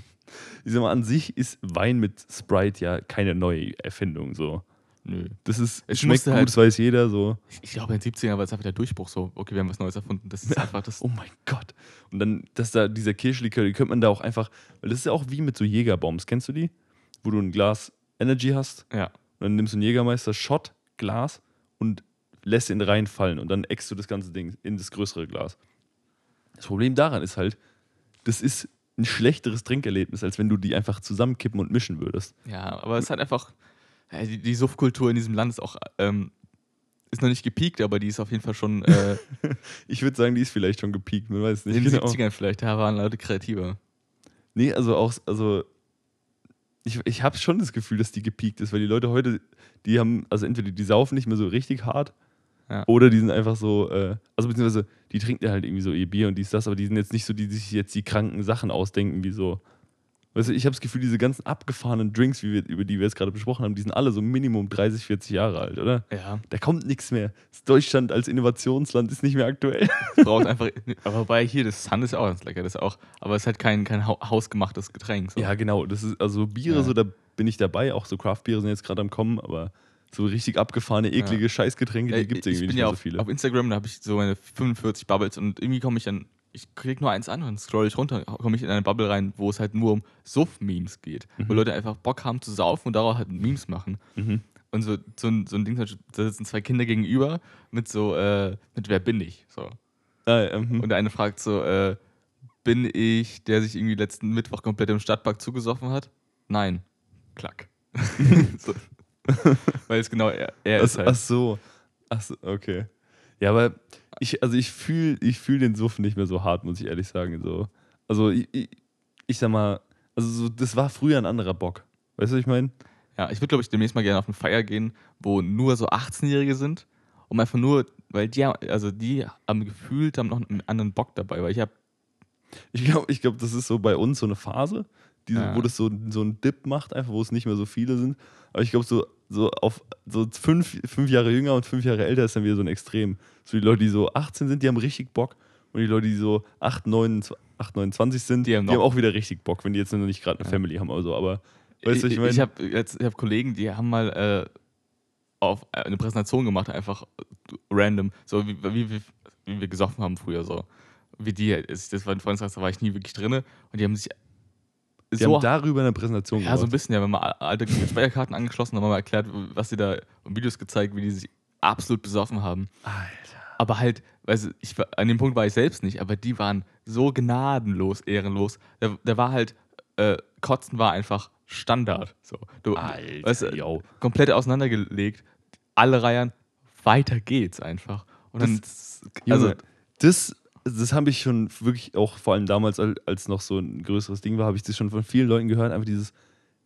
[LAUGHS] ich sag mal, an sich ist Wein mit Sprite ja keine neue Erfindung. So. Nö. Das ist, Es schmeckt musste gut, halt- das weiß jeder. So. Ich, glaube, in den 70ern war es einfach der Durchbruch so, okay, wir haben was Neues erfunden. Das ist einfach das. Oh mein Gott. Und dann, dass da dieser Kirschlikör, die könnte man da auch einfach, weil das ist ja auch wie mit so Jägerbombs. Kennst du die? Wo du ein Glas Energy hast Ja. und dann nimmst du einen Jägermeister Shot, Glas und lässt ihn reinfallen und dann eckst du das ganze Ding in das größere Glas. Das Problem daran ist halt, das ist ein schlechteres Trinkerlebnis, als wenn du die einfach zusammenkippen und mischen würdest. Ja, aber es ist halt einfach, ja, die, die Suftkultur in diesem Land ist auch, ähm, ist noch nicht gepiekt, aber die ist auf jeden Fall schon äh, [LAUGHS] Ich würde sagen, die ist vielleicht schon gepiekt, man weiß es nicht in den genau. 70ern vielleicht, da waren Leute kreativer. Nee, also auch, also ich, ich habe schon das Gefühl, dass die gepiekt ist, weil die Leute heute, die haben, also entweder die saufen nicht mehr so richtig hart Ja. oder die sind einfach so, äh, also beziehungsweise die trinken ja halt irgendwie so ihr Bier und dies, das, aber die sind jetzt nicht so, die sich jetzt die kranken Sachen ausdenken, wie so. Weißt du, ich habe das Gefühl, diese ganzen abgefahrenen Drinks, wie wir, über die wir jetzt gerade besprochen haben, die sind alle so Minimum 30, 40 Jahre alt, oder? Ja, Da kommt nichts mehr. Das Deutschland als Innovationsland ist nicht mehr aktuell. [LAUGHS] braucht einfach, aber wobei hier, das Sun ist auch ganz lecker, das ist auch, aber es ist halt kein, kein hau- hausgemachtes Getränk. So. Ja, genau. Das ist, also Biere, Ja. so da bin ich dabei. Auch so Craft-Biere sind jetzt gerade am Kommen, aber so richtig abgefahrene, eklige Scheißgetränke, Ja, die gibt es irgendwie nicht ja mehr so viele. auf Instagram, da habe ich so meine 45 Bubbles und irgendwie komme ich dann, ich klicke nur eins an und scroll ich runter, komme ich in eine Bubble rein, wo es halt nur um Suff-Memes geht. Wo Leute einfach Bock haben zu saufen und darauf halt Memes machen. Mhm. Und so, so, ein, so ein Ding, da sitzen zwei Kinder gegenüber mit so, äh, mit wer bin ich? So. Ah, ja, mhm. Und der eine fragt so, äh, bin ich, der sich irgendwie letzten Mittwoch komplett im Stadtpark zugesoffen hat? Nein. Klack. [LAUGHS] so. [LAUGHS] Weil es genau er, er ist ach, halt. ach so. Ach so, okay. Ja, aber ich, also ich fühle ich fühl den Suff nicht mehr so hart, muss ich ehrlich sagen. So. Also ich, ich, ich sag mal, also so, das war früher ein anderer Bock. Weißt du, was ich meine? Ja, ich würde, glaube ich, demnächst mal gerne auf eine Feier gehen, wo nur so 18-Jährige sind. Um einfach nur, weil die, haben- also die haben gefühlt, haben noch einen anderen Bock dabei. Weil ich habe, Ich glaube, ich glaub, das ist so bei uns so eine Phase, die, Ja. wo das so, so einen Dip macht, einfach wo es nicht mehr so viele sind. Aber ich glaube, so, so auf so fünf, fünf Jahre jünger und fünf Jahre älter ist dann wieder so ein Extrem. So die Leute, die so 18 sind, die haben richtig Bock. Und die Leute, die so 8, 9, 8 29 sind, Die die haben haben, noch- auch wieder richtig Bock, wenn die jetzt noch nicht gerade eine Ja. Family haben oder so. Aber weißt du, ich meine. ich habe ich habe Kollegen, die haben mal äh, auf eine Präsentation gemacht, einfach random, so wie, wie, wie, wie wir gesoffen haben früher, so. Wie die, das war ein Freundeskreis, da war ich nie wirklich drin. Und die haben sich die so haben darüber eine Präsentation Ja, so ein gemacht. bisschen, ja, wenn man alte Speicherkarten angeschlossen, haben wir mal erklärt, was sie da und Videos gezeigt, wie die sich absolut besoffen haben. Alter. Aber halt, du, ich, an dem Punkt war ich selbst nicht, aber die waren so gnadenlos, ehrenlos. Da, da war halt, äh, Kotzen war einfach Standard. So. Du, Alter, weißt du, yo. komplett auseinandergelegt, alle Reihen, weiter geht's einfach. Und dann, also, Junge, das, das habe ich schon wirklich auch, vor allem damals, als, noch so ein größeres Ding war, habe ich das schon von vielen Leuten gehört, einfach dieses,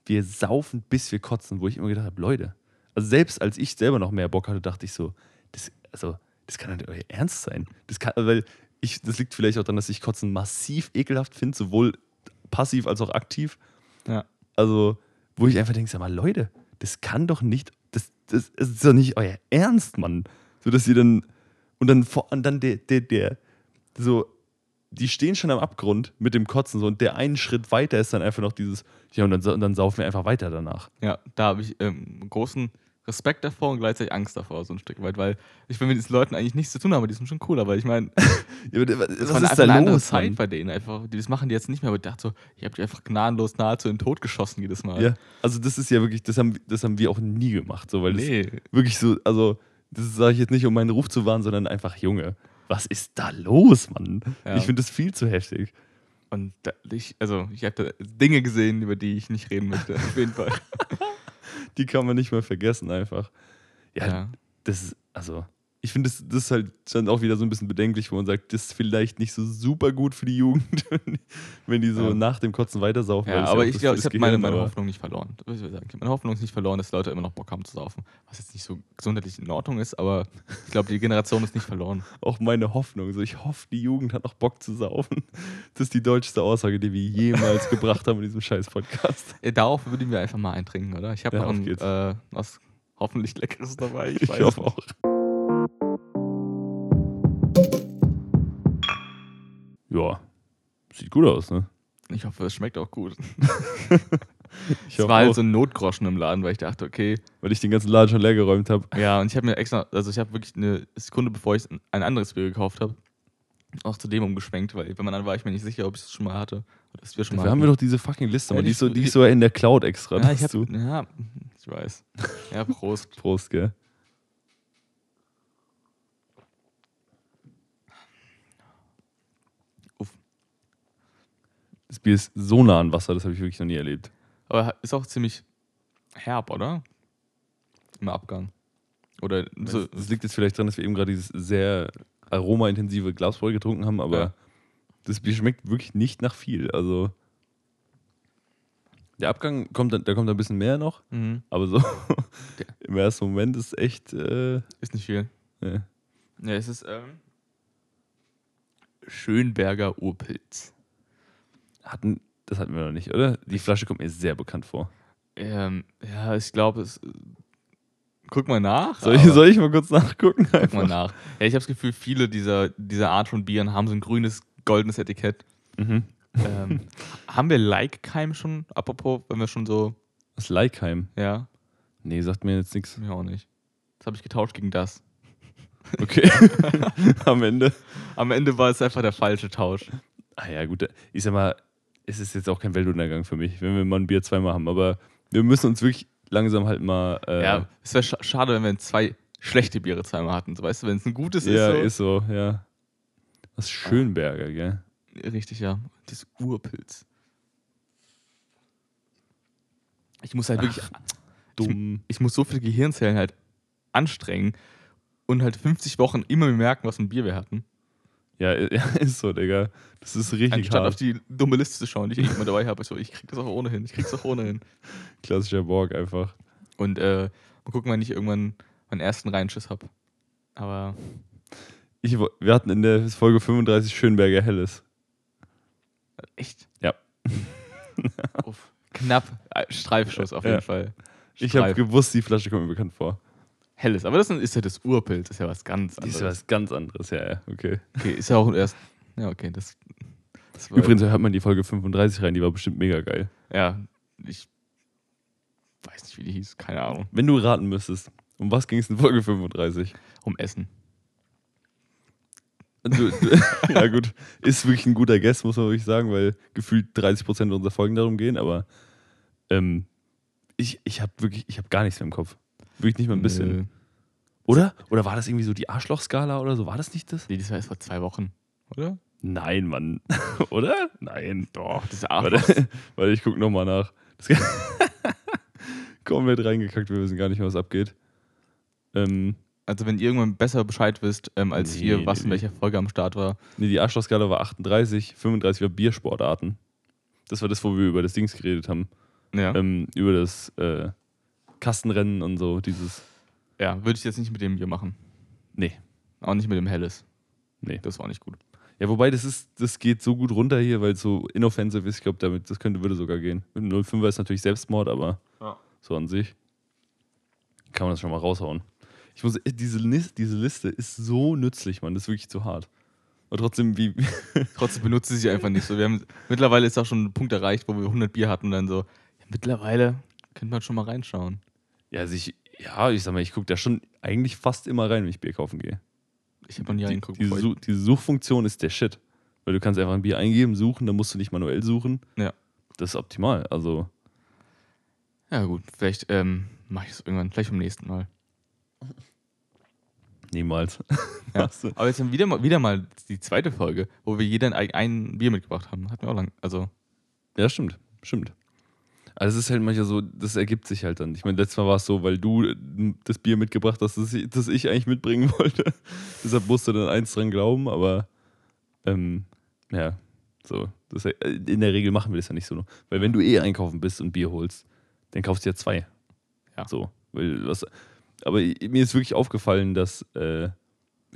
wir saufen, bis wir kotzen, wo ich immer gedacht habe, Leute, also selbst als ich selber noch mehr Bock hatte, dachte ich so, das, also, das kann nicht euer Ernst sein. Das kann, weil ich, das liegt vielleicht auch daran, dass ich Kotzen massiv ekelhaft finde, sowohl passiv als auch aktiv. Ja. Also, wo ich einfach denke, sag mal, Leute, das kann doch nicht, das, das, das ist doch nicht euer Ernst, Mann. So, dass ihr dann, und dann, vor- und dann der, der, der, so, die stehen schon am Abgrund mit dem Kotzen so und der einen Schritt weiter ist dann einfach noch dieses, ja, und dann, und dann saufen wir einfach weiter danach. Ja, da habe ich ähm, großen Respekt davor und gleichzeitig Angst davor, so ein Stück weit, weil ich will mit diesen Leuten eigentlich nichts zu tun haben, die sind schon cool, aber ich meine, [LAUGHS] Ja, aber was das was ist da eine los, Zeit bei denen einfach. Die, das machen die jetzt nicht mehr, aber ich dachte so, ihr habt die einfach gnadenlos nahezu in den Tod geschossen jedes Mal. Ja, also das ist ja wirklich, das haben, das haben wir auch nie gemacht, so, weil das Nee. wirklich so, also das sage ich jetzt nicht, um meinen Ruf zu wahren, sondern einfach, Junge, was ist da los, Mann? Ja. Ich finde das viel zu heftig. Und da, ich, also ich habe da Dinge gesehen, über die ich nicht reden möchte, auf jeden Fall. [LAUGHS] Die kann man nicht mehr vergessen einfach. Ja, Ja. das ist, also, ich finde, das, das ist halt dann auch wieder so ein bisschen bedenklich, wo man sagt, das ist vielleicht nicht so super gut für die Jugend, [LAUGHS] wenn die so Ja. nach dem Kotzen weitersaufen. Ja, aber ich glaube, ich habe meine, meine Hoffnung nicht verloren. Ich sagen. Meine Hoffnung ist nicht verloren, dass Leute immer noch Bock haben zu saufen. Was jetzt nicht so gesundheitlich in Ordnung ist, aber ich glaube, die Generation ist nicht verloren. [LAUGHS] auch meine Hoffnung. So, ich hoffe, die Jugend hat noch Bock zu saufen. [LAUGHS] Das ist die deutschste Aussage, die wir jemals gebracht haben in diesem scheiß Podcast. Äh, darauf würden wir einfach mal eintrinken, oder? Ich habe Ja, noch ein, äh, was hoffentlich Leckeres dabei. Ich, Ich, weiß hoffe auch. Ja, sieht gut aus, ne? Ich hoffe, es schmeckt auch gut. [LAUGHS] Ich Es war halt auch, so ein Notgroschen im Laden, weil ich dachte, okay, weil ich den ganzen Laden schon leer geräumt habe. ja, und ich habe mir extra, also ich habe wirklich eine Sekunde, bevor ich ein anderes Bier gekauft habe, auch zu dem umgeschwenkt, weil wenn man dann war ich mir nicht sicher, ob ich es schon mal hatte. Oder wir schon mal Dafür haben hatten. wir doch diese fucking Liste, Ja, Mann. Die, die- ist so, die ist so in der Cloud extra. ja, ich hab, ja, ich weiß. Ja, Prost. [LAUGHS] Prost, gell? Das Bier ist so nah an Wasser, das habe ich wirklich noch nie erlebt. Aber ist auch ziemlich herb, oder? Im Abgang. Oder so, Das liegt jetzt vielleicht daran, dass wir eben gerade dieses sehr aromaintensive Glas voll getrunken haben, aber Ja. das Bier schmeckt wirklich nicht nach viel. Also der Abgang kommt, dann- da kommt ein bisschen mehr noch, mhm. aber so Der- [LAUGHS] im ersten Moment ist echt. Äh, ist nicht viel. ne. Ja, es ist ähm, Schönberger Urpilz. Hatten, das hatten wir noch nicht, oder? Die Flasche kommt mir sehr bekannt vor. Ähm, ja, ich glaube, es. Guck mal nach. Soll ich, soll ich mal kurz nachgucken? Guck mal nach. Ja, ich habe das Gefühl, viele dieser, dieser Art von Bieren haben so ein grünes, goldenes Etikett. Mhm. Ähm, [LAUGHS] haben wir Like-Keim schon? Apropos, wenn wir schon so. Das Leikheim. Ja, Nee, sagt mir jetzt nichts. mir auch nicht. Das habe ich getauscht gegen das. Okay. [LAUGHS] Am Ende. Am Ende war es einfach der falsche Tausch. Ah ja, gut. Ich sag mal, es ist jetzt auch kein Weltuntergang für mich, wenn wir mal ein Bier zweimal haben. Aber wir müssen uns wirklich langsam halt mal. Äh, Ja, es wäre scha schade, wenn wir zwei schlechte Biere zweimal hatten. So, weißt du, wenn es ein gutes ja, ist. So. ist so, ja. Was Schönberger, gell? Richtig, ja. Das Urpilz. Ich muss halt wirklich. Dumm. Ich muss so viele Gehirnzellen halt anstrengen und halt 50 Wochen immer merken, was für ein Bier wir hatten. Ja, [LAUGHS] ja, ist so, Digga. Das ist richtig Anstatt auf hart. die dumme Liste zu schauen, die ich immer dabei habe. So, ich krieg das auch ohnehin. Ich krieg's auch ohnehin. [LAUGHS] Klassischer Borg einfach. Und äh, mal gucken, wann ich irgendwann meinen ersten Reinschiss habe. Aber Ich, wir hatten in der Folge 35 Schönberger Helles. echt? Ja. [LAUGHS] Uff. Knapp. Äh, Streifschuss auf Ja. jeden Fall. Ich habe Streif. gewusst, die Flasche kommt mir bekannt vor. Helles. Aber das ist ja das Urpilz. Das ist ja was ganz ist anderes. ja was ganz anderes, ja, ja, okay. Okay, ist ja auch erst. Ja, okay, das. das war- Übrigens hört man die Folge 35 rein, die war bestimmt mega geil. Ja, ich weiß nicht, wie die hieß. Keine Ahnung. Wenn du raten müsstest, um was ging es in Folge 35? Um Essen. Du, du, [LAUGHS] ja, gut, ist wirklich ein guter Guess, muss man wirklich sagen, weil gefühlt 30% unserer Folgen darum gehen, aber ähm, ich, ich habe wirklich, ich habe gar nichts mehr im Kopf. Wirklich nicht mal ein bisschen. Nö. Oder? Oder war das irgendwie so die Arschlochskala oder so? War das nicht das? Nee, das war erst vor zwei Wochen, oder? Nein, Mann. [LAUGHS] oder? Nein. Doch, das ist Warte, [LAUGHS] warte ich guck nochmal nach. Das [LAUGHS] komplett reingekackt, wir wissen gar nicht mehr, was abgeht. Ähm, Also, wenn ihr irgendwann besser Bescheid wisst, ähm, als Nee, ihr, was nee, in welcher Folge am Start war. nee, die Arschlochskala war 38, 35 war Biersportarten. Das war das, wo wir über das Dings geredet haben. Ja. ähm, über das, äh, Kastenrennen und so, dieses. Ja, würde ich jetzt nicht mit dem Bier machen. Nee. Auch nicht mit dem Helles. Nee. Das war nicht gut. Ja, wobei das ist, das geht so gut runter hier, weil es so inoffensive ist. Ich glaube, damit, das könnte, würde sogar gehen. Mit dem 05er ist natürlich Selbstmord, aber Ja. so an sich kann man das schon mal raushauen. Ich muss, äh, diese, diese Liste ist so nützlich, Mann. Das ist wirklich zu hart. Und trotzdem, wie. [LAUGHS] Trotzdem benutze ich sie einfach nicht so. Wir haben, mittlerweile ist auch schon ein Punkt erreicht, wo wir 100 Bier hatten und dann so, ja, mittlerweile könnte man schon mal reinschauen. Ja, also ich, ja, ich sag mal, ich gucke da schon eigentlich fast immer rein, wenn ich Bier kaufen gehe. Ich habe noch nie Die, reingeguckt. diese, bevor Su diese Suchfunktion ist der Shit. Weil du kannst einfach ein Bier eingeben, suchen, dann musst du nicht manuell suchen. Ja. Das ist optimal. Also, ja gut, vielleicht ähm, mache ich es irgendwann, vielleicht beim nächsten Mal. niemals. [LAUGHS] Ja. Aber jetzt haben wir wieder mal, wieder mal die zweite Folge, wo wir jeder ein, ein Bier mitgebracht haben. Hatten wir auch lang. Also, Ja, stimmt. Stimmt. Also es ist halt manchmal so, das ergibt sich halt dann. Ich meine, letztes Mal war es so, weil du äh, das Bier mitgebracht hast, das ich, das ich eigentlich mitbringen [LAUGHS] wollte. Deshalb musste dann eins dran glauben, aber ähm, ja, so. Das, äh, in der Regel machen wir das ja nicht so. Weil wenn du eh einkaufen bist und Bier holst, dann kaufst du ja zwei. Ja. So. Weil was, aber mir ist wirklich aufgefallen, dass, äh,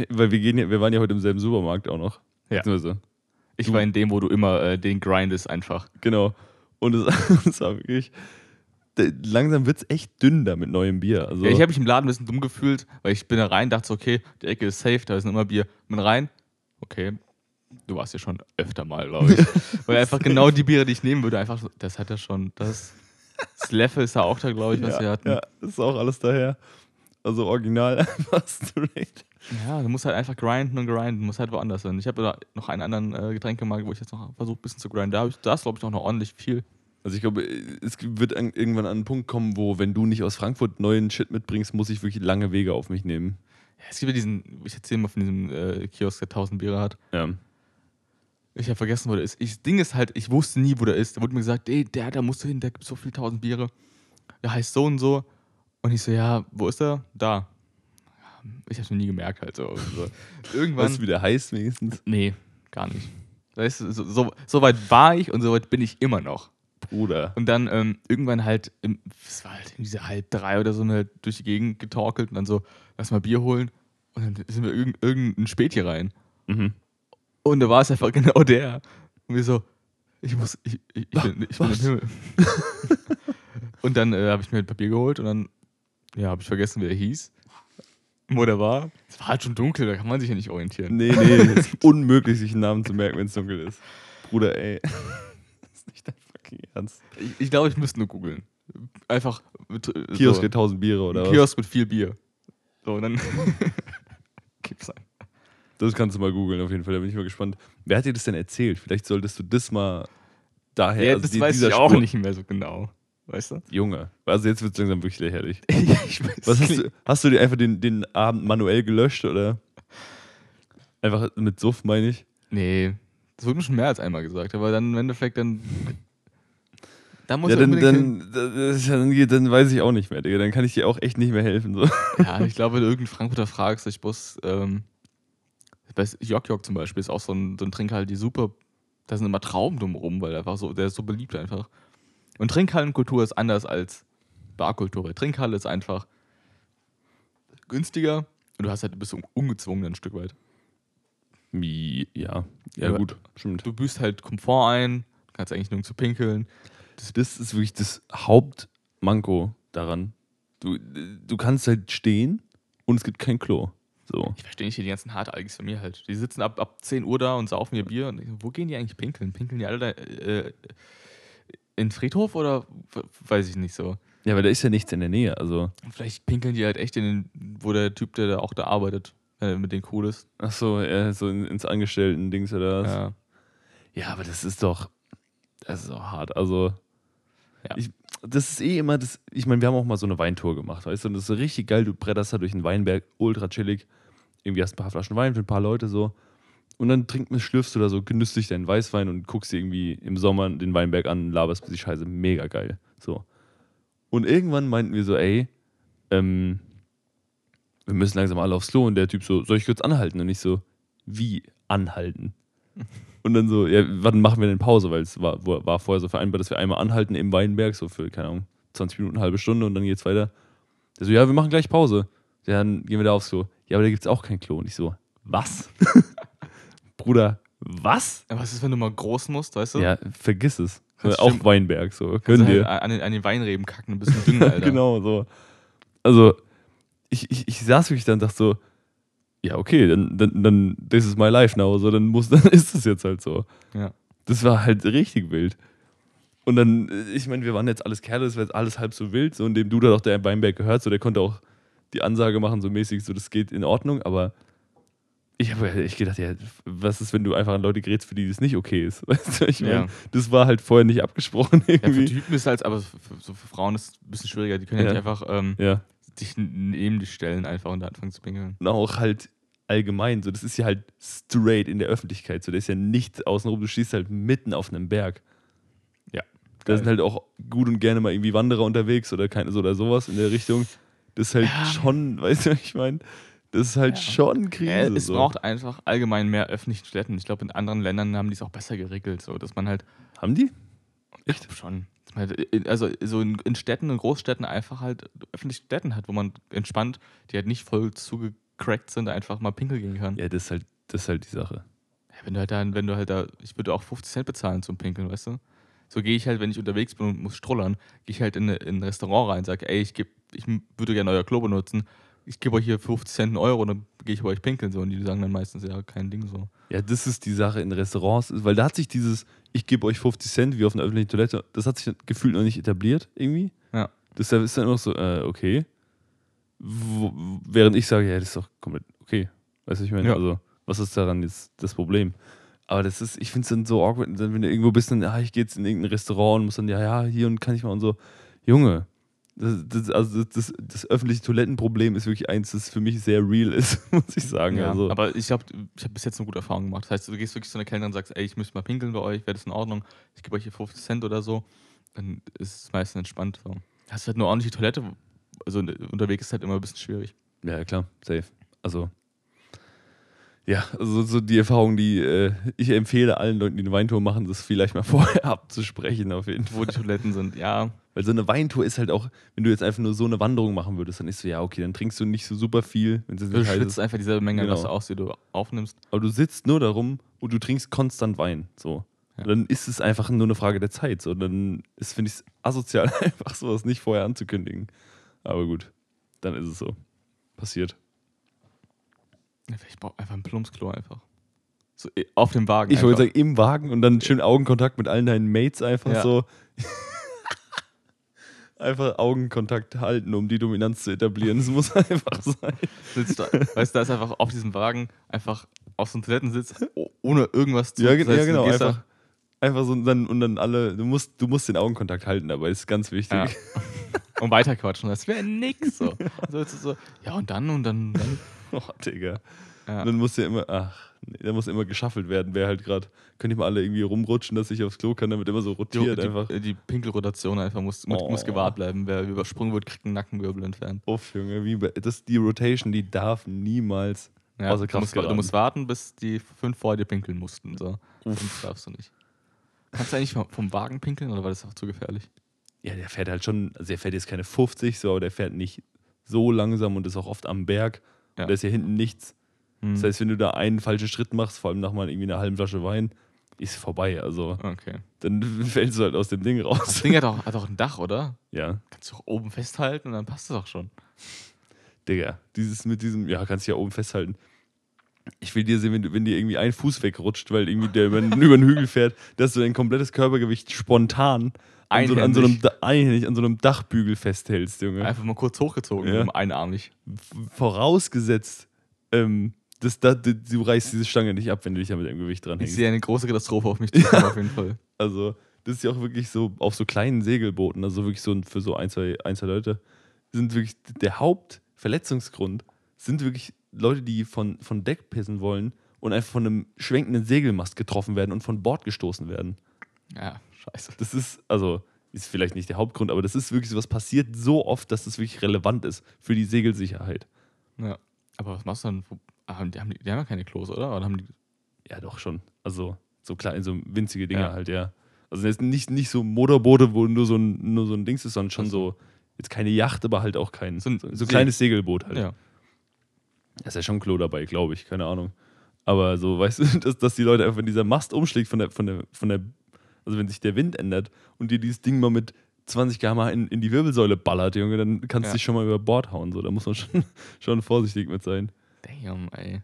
weil wir gehen wir waren ja heute im selben Supermarkt auch noch. Ja. Ich Du- war in dem, wo du immer äh, den grindest einfach. Genau. Und es, [LAUGHS] es war wirklich. Langsam wird es echt dünn da mit neuem Bier. Also, Ja, ich habe mich im Laden ein bisschen dumm gefühlt, weil ich bin da rein, dachte so, okay, die Ecke ist safe, da ist immer Bier. Bin rein, okay, du warst ja schon öfter mal, glaube ich. [LAUGHS] weil einfach genau die Biere, die ich nehmen würde, einfach, so- das hat er schon, das Sleffe ist ja auch da, glaube ich, was ja, wir hatten. ja, das ist auch alles daher. Also original [LAUGHS] einfach straight. Ja, du musst halt einfach grinden und grinden, du musst halt woanders hin. Ich habe da noch einen anderen äh, Getränkemarkt, wo ich jetzt noch versuche, ein bisschen zu grinden. Da, hab ich, da ist, glaube ich, auch noch ordentlich viel. Also ich glaube, es wird an, irgendwann an einen Punkt kommen, wo, wenn du nicht aus Frankfurt neuen Shit mitbringst, muss ich wirklich lange Wege auf mich nehmen. Ja, es gibt ja diesen, ich erzähle mal von diesem äh, Kiosk, der 1000 Biere hat. Ja. Ich habe vergessen, wo der ist. Ich, das Ding ist halt, ich wusste nie, wo der ist. Da wurde mir gesagt, ey, der, da musst du hin, der gibt so viel 1000 Biere. Der heißt so und so. Und ich so, ja, wo ist er? Da. Ich habe mir nie gemerkt halt so. so. [LAUGHS] Irgendwann. Weißt du, wie der heißt wenigstens? nee, gar nicht. Weißt du, so, so, so weit war ich und so weit bin ich immer noch. Bruder. Und dann ähm, irgendwann halt, es war halt irgendwie so halb drei oder so, und halt durch die Gegend getorkelt und dann so, lass mal Bier holen. Und dann sind wir irgend, irgendein Späti rein. Mhm. Und da war es einfach [LAUGHS] genau der. Und wir so, ich muss, ich, ich, ich bin, ich bin im? Himmel. [LAUGHS] und dann äh, habe ich mir ein Papier geholt und dann, ja, habe ich vergessen, wie er hieß. Wo der war. Es war halt schon dunkel, da kann man sich ja nicht orientieren. Nee, nee, [LAUGHS] es ist unmöglich, sich einen Namen zu merken, wenn es dunkel ist. Bruder, ey. [LAUGHS] das ist nicht dein fucking Ernst. Ich, ich glaube, ich müsste nur googeln. Einfach mit, äh, Kiosk so, mit 1000 Biere oder was? Kiosk mit viel Bier. So, und dann [LAUGHS] gibt's ein. Das kannst du mal googeln, auf jeden Fall. Da bin ich mal gespannt. Wer hat dir das denn erzählt? Vielleicht solltest du das mal daher. Ja, also das die- weiß ich auch Spruch- nicht mehr so genau. Weißt du? Junge. Also jetzt wird es langsam wirklich lächerlich. [LAUGHS] ich weiß Was hast du, hast du dir einfach den, den Abend manuell gelöscht oder? Einfach mit Suff, meine ich. Nee, das wurde mir schon mehr als einmal gesagt, aber dann im Endeffekt dann. Da muss Ja, dann, dann, dann, dann weiß ich auch nicht mehr, Digga. Dann kann ich dir auch echt nicht mehr helfen. So. Ja, ich glaube, wenn du irgendeinen Frankfurter fragst, ich muss, ähm, Jok Jok zum Beispiel ist auch so ein, so ein Trinkhall, die super, da sind immer Trauben drumherum, weil einfach so, der ist so beliebt einfach. Und Trinkhallenkultur ist anders als Barkultur, weil Trinkhalle ist einfach günstiger und du hast halt, bist un- ungezwungen ein Stück weit. Wie, ja. Ja, Ja, gut, stimmt. Du büßt halt Komfort ein, kannst eigentlich nur zu pinkeln. Das, das ist wirklich das Hauptmanko daran. Du, du kannst halt stehen und es gibt kein Klo. So. Ich verstehe nicht hier die ganzen Hartalgis von mir halt. Die sitzen ab, ab 10 Uhr da und saufen ihr Bier. Und wo gehen die eigentlich pinkeln? Pinkeln die alle da äh, in den Friedhof oder weiß ich nicht so? Ja, weil da ist ja nichts in der Nähe. Also, Vielleicht pinkeln die halt echt in den, wo der Typ, der da auch da arbeitet, äh, mit denen cool ist. ach so, ja, so in, ins Angestellten-Dings oder was. Ja. Ja, aber das ist doch, das ist auch hart. Also, Ja. ich, das ist eh immer das, ich meine, wir haben auch mal so eine Weintour gemacht, weißt du, und das ist so richtig geil, du bretterst da durch den Weinberg, ultra chillig, irgendwie hast ein paar Flaschen Wein für ein paar Leute so und dann trinkst, schlürfst du da so genüsslich deinen Weißwein und guckst dir irgendwie im Sommer den Weinberg an, laberst die Scheiße, mega geil, so. Und irgendwann meinten wir so, ey, ähm, wir müssen langsam alle aufs Klo und der Typ so, soll ich kurz anhalten? Und ich so, wie anhalten? Und dann so, ja, wann machen wir denn Pause? Weil es war, war vorher so vereinbart, dass wir einmal anhalten im Weinberg, so für, keine Ahnung, 20 Minuten, halbe Stunde und dann geht's weiter. Der so, ja, wir machen gleich Pause. Ja, dann gehen wir da aufs Klo. Ja, aber da gibt's auch kein Klo. Und ich so, was? [LAUGHS] Bruder, was? Aber was ist, wenn du mal groß musst, weißt du? Ja, vergiss es. Kannst Auf stimmt. Weinberg, so. Dir. halt an, den, an den Weinreben kacken, ein bisschen düngen, [LAUGHS] Alter. genau, so. Also, ich, ich, ich saß wirklich da und dachte so, ja, okay, dann, dann, dann, this is my life now, so, dann muss, [LAUGHS] dann ist es jetzt halt so. Ja. Das war halt richtig wild. Und dann, äh, ich meine, wir waren jetzt alles Kerle, das war jetzt alles halb so wild, so, und dem Dude hat auch der Weinberg gehört, so, der konnte auch die Ansage machen, so mäßig, so, das geht in Ordnung, aber ich habe echt gedacht, ja, was ist, wenn du einfach an Leute gerätst, für die das nicht okay ist? [LAUGHS] Weißt du, ich meine, Ja. das war halt vorher nicht abgesprochen Ja, für irgendwie. Typen ist halt, aber für, so für Frauen ist es ein bisschen schwieriger. Die können ja, nicht einfach ähm, Ja. sich n- neben dich stellen einfach und anfangen zu pinkeln. und auch halt allgemein, so das ist ja halt straight in der Öffentlichkeit, so da ist ja nichts außenrum, du stehst halt mitten auf einem Berg. Ja. Da sind halt auch gut und gerne mal irgendwie Wanderer unterwegs oder keine so oder sowas in der Richtung. Das ist halt Ja. schon, [LAUGHS] weißt du, was ich meine? Das ist halt Ja. schon Krise. Ja, es so. braucht einfach allgemein mehr öffentlichen Städten. Ich glaube, in anderen Ländern haben die es auch besser geregelt, so dass man halt Haben die? Ich glaub schon. Halt in- Also so in, in Städten, in Großstädten einfach halt öffentliche Städten hat, wo man entspannt, die halt nicht voll zugecrackt sind, einfach mal pinkeln gehen kann. Ja, das ist halt, das ist halt die Sache. Ja, wenn du halt da, wenn du halt da, ich würde auch 50 Cent bezahlen zum Pinkeln, weißt du? So gehe ich halt, wenn ich unterwegs bin und muss strollern, gehe ich halt in, in ein Restaurant rein, sage, ey, ich, geb, ich würde gerne euer Klo benutzen, ich gebe euch hier 50 Cent einen Euro und dann gehe ich bei euch pinkeln. So. Und die sagen dann meistens, ja, kein Ding so. Ja, das ist die Sache in Restaurants, weil da hat sich dieses, ich gebe euch 50 Cent wie auf einer öffentlichen Toilette, das hat sich gefühlt noch nicht etabliert irgendwie. Ja. Deshalb ist dann immer so, äh, okay. Wo, während ich sage, ja, das ist doch komplett okay. Weißt du, ich meine, Ja. also, was ist daran jetzt das Problem? Aber das ist, ich finde es dann so awkward, dann, wenn du irgendwo bist, dann, ah, ich gehe jetzt in irgendein Restaurant und muss dann, ja, ja, hier und kann ich mal und so. Junge, das, das, also das, das, öffentliche Toilettenproblem ist wirklich eins, das für mich sehr real ist, [LAUGHS] muss ich sagen. Ja, also, aber ich glaube, ich habe bis jetzt eine gute Erfahrung gemacht. Das heißt, du gehst wirklich zu einer Kellnerin und sagst, ey, ich müsste mal pinkeln bei euch, wäre das in Ordnung? Ich gebe euch hier 50 Cent oder so. Dann ist es meistens entspannt. So. Hast du halt eine ordentliche Toilette, also unterwegs ist halt immer ein bisschen schwierig. Ja, klar, safe. Also, ja, also so die Erfahrung, die äh, ich empfehle allen Leuten, die eine Weintour machen, das vielleicht mal [LAUGHS] vorher abzusprechen, auf jeden Fall. Wo die Toiletten sind, ja. Weil so eine Weintour ist halt auch, wenn du jetzt einfach nur so eine Wanderung machen würdest, dann ist so, ja, okay, dann trinkst du nicht so super viel, wenn Du schwitzt einfach dieselbe Menge Genau. Wasser aus, die du aufnimmst. Aber du sitzt nur darum und du trinkst konstant Wein. So. Ja. Dann ist es einfach nur eine Frage der Zeit. So. Dann ist, finde ich es asozial, [LAUGHS] einfach sowas nicht vorher anzukündigen. Aber gut, dann ist es so. Passiert. Ich brauche einfach ein Plumpsklo einfach. So eh, auf dem Wagen. Ich wollte sagen, im Wagen und dann schön Augenkontakt mit allen deinen Mates einfach Ja. so. [LAUGHS] einfach Augenkontakt halten, um die Dominanz zu etablieren. Das muss [LAUGHS] einfach sein. sitzt da, weißt du, da ist einfach auf diesem Wagen einfach auf so einem Toilettensitz ohne irgendwas zu Ja, ja genau. Einfach, einfach so und dann, und dann alle, du musst, du musst den Augenkontakt halten dabei, ist ganz wichtig. Ja. [LAUGHS] Und weiterquatschen. Das wäre nix so. so, es. Ja, und dann und dann. dann [LAUGHS] Oh, Digga. Ja. Dann muss ja immer, ach, da muss immer geschaffelt werden, wer halt gerade, könnt ihr mal alle irgendwie rumrutschen, dass ich aufs Klo kann, damit immer so die, rotiert einfach. die, die Pinkelrotation einfach muss, Oh. muss gewahrt bleiben. Wer übersprungen wird, kriegt einen Nackenwirbel entfernt. Uff, Junge, wie, das, die Rotation, die darf niemals Ja, außer du, Kraft musst, wa- du musst warten, bis die fünf vor dir pinkeln mussten. So. Sonst darfst du nicht. Kannst du eigentlich vom, vom Wagen pinkeln oder war das auch zu gefährlich? Ja, der fährt halt schon, also der fährt jetzt keine 50, so, aber der fährt nicht so langsam und ist auch oft am Berg. Ja. Und da ist ja hinten nichts. Hm. Das heißt, wenn du da einen falschen Schritt machst, vor allem nach mal irgendwie einer halben Flasche Wein, ist vorbei. Also okay. dann [LAUGHS] fällst du halt aus dem Ding Das raus. Ding hat auch, hat auch ein Dach, oder? Ja, Kannst du auch oben festhalten und dann passt es auch schon. Digga, dieses mit diesem, ja, kannst du ja oben festhalten. Ich will dir sehen, wenn, du, wenn dir irgendwie ein Fuß wegrutscht, weil irgendwie der über, [LAUGHS] über den Hügel fährt, dass du dein komplettes Körpergewicht spontan an so, an, so einem, Einhändig. An so einem Dachbügel festhältst, Junge. Einfach mal kurz hochgezogen, Ja. einarmig. vorausgesetzt, ähm, das, da, du, reißt diese Stange nicht ab, wenn du dich da mit dem Gewicht dran Ich hängst. sehe eine große Katastrophe auf mich [LAUGHS] zukommen, auf jeden Fall. Also, das ist ja auch wirklich so auf so kleinen Segelbooten, also wirklich so für so ein, zwei, ein, zwei Leute, sind wirklich der Hauptverletzungsgrund sind wirklich Leute, die von, von Deck pissen wollen und einfach von einem schwenkenden Segelmast getroffen werden und von Bord gestoßen werden. Ja, scheiße. Das ist, also, ist vielleicht nicht der Hauptgrund, aber das ist wirklich so, was passiert so oft, dass das wirklich relevant ist für die Segelsicherheit. Ja. Aber was machst du dann? Ah, haben die, haben die, die haben ja keine Klos, oder? Oder haben die. Ja, doch schon. Also, so klein, so winzige Dinger Ja. halt, ja. Also jetzt nicht, nicht so Motorboote, wo nur so ein, nur so ein Dings ist, sondern schon so, jetzt keine Yacht, aber halt auch kein, So so, ein so See- kleines Segelboot halt. Ja. Da ist ja schon ein Klo dabei, glaube ich, keine Ahnung. Aber so, [LAUGHS] weißt du, dass, dass die Leute einfach, wenn dieser Mast umschlägt von der, von der, von der, also wenn sich der Wind ändert und dir dieses Ding mal mit 20 km in, in die Wirbelsäule ballert, Junge, dann kannst du Ja. dich schon mal über Bord hauen. So. Da muss man [LAUGHS] schon, schon vorsichtig mit sein. Damn, ey.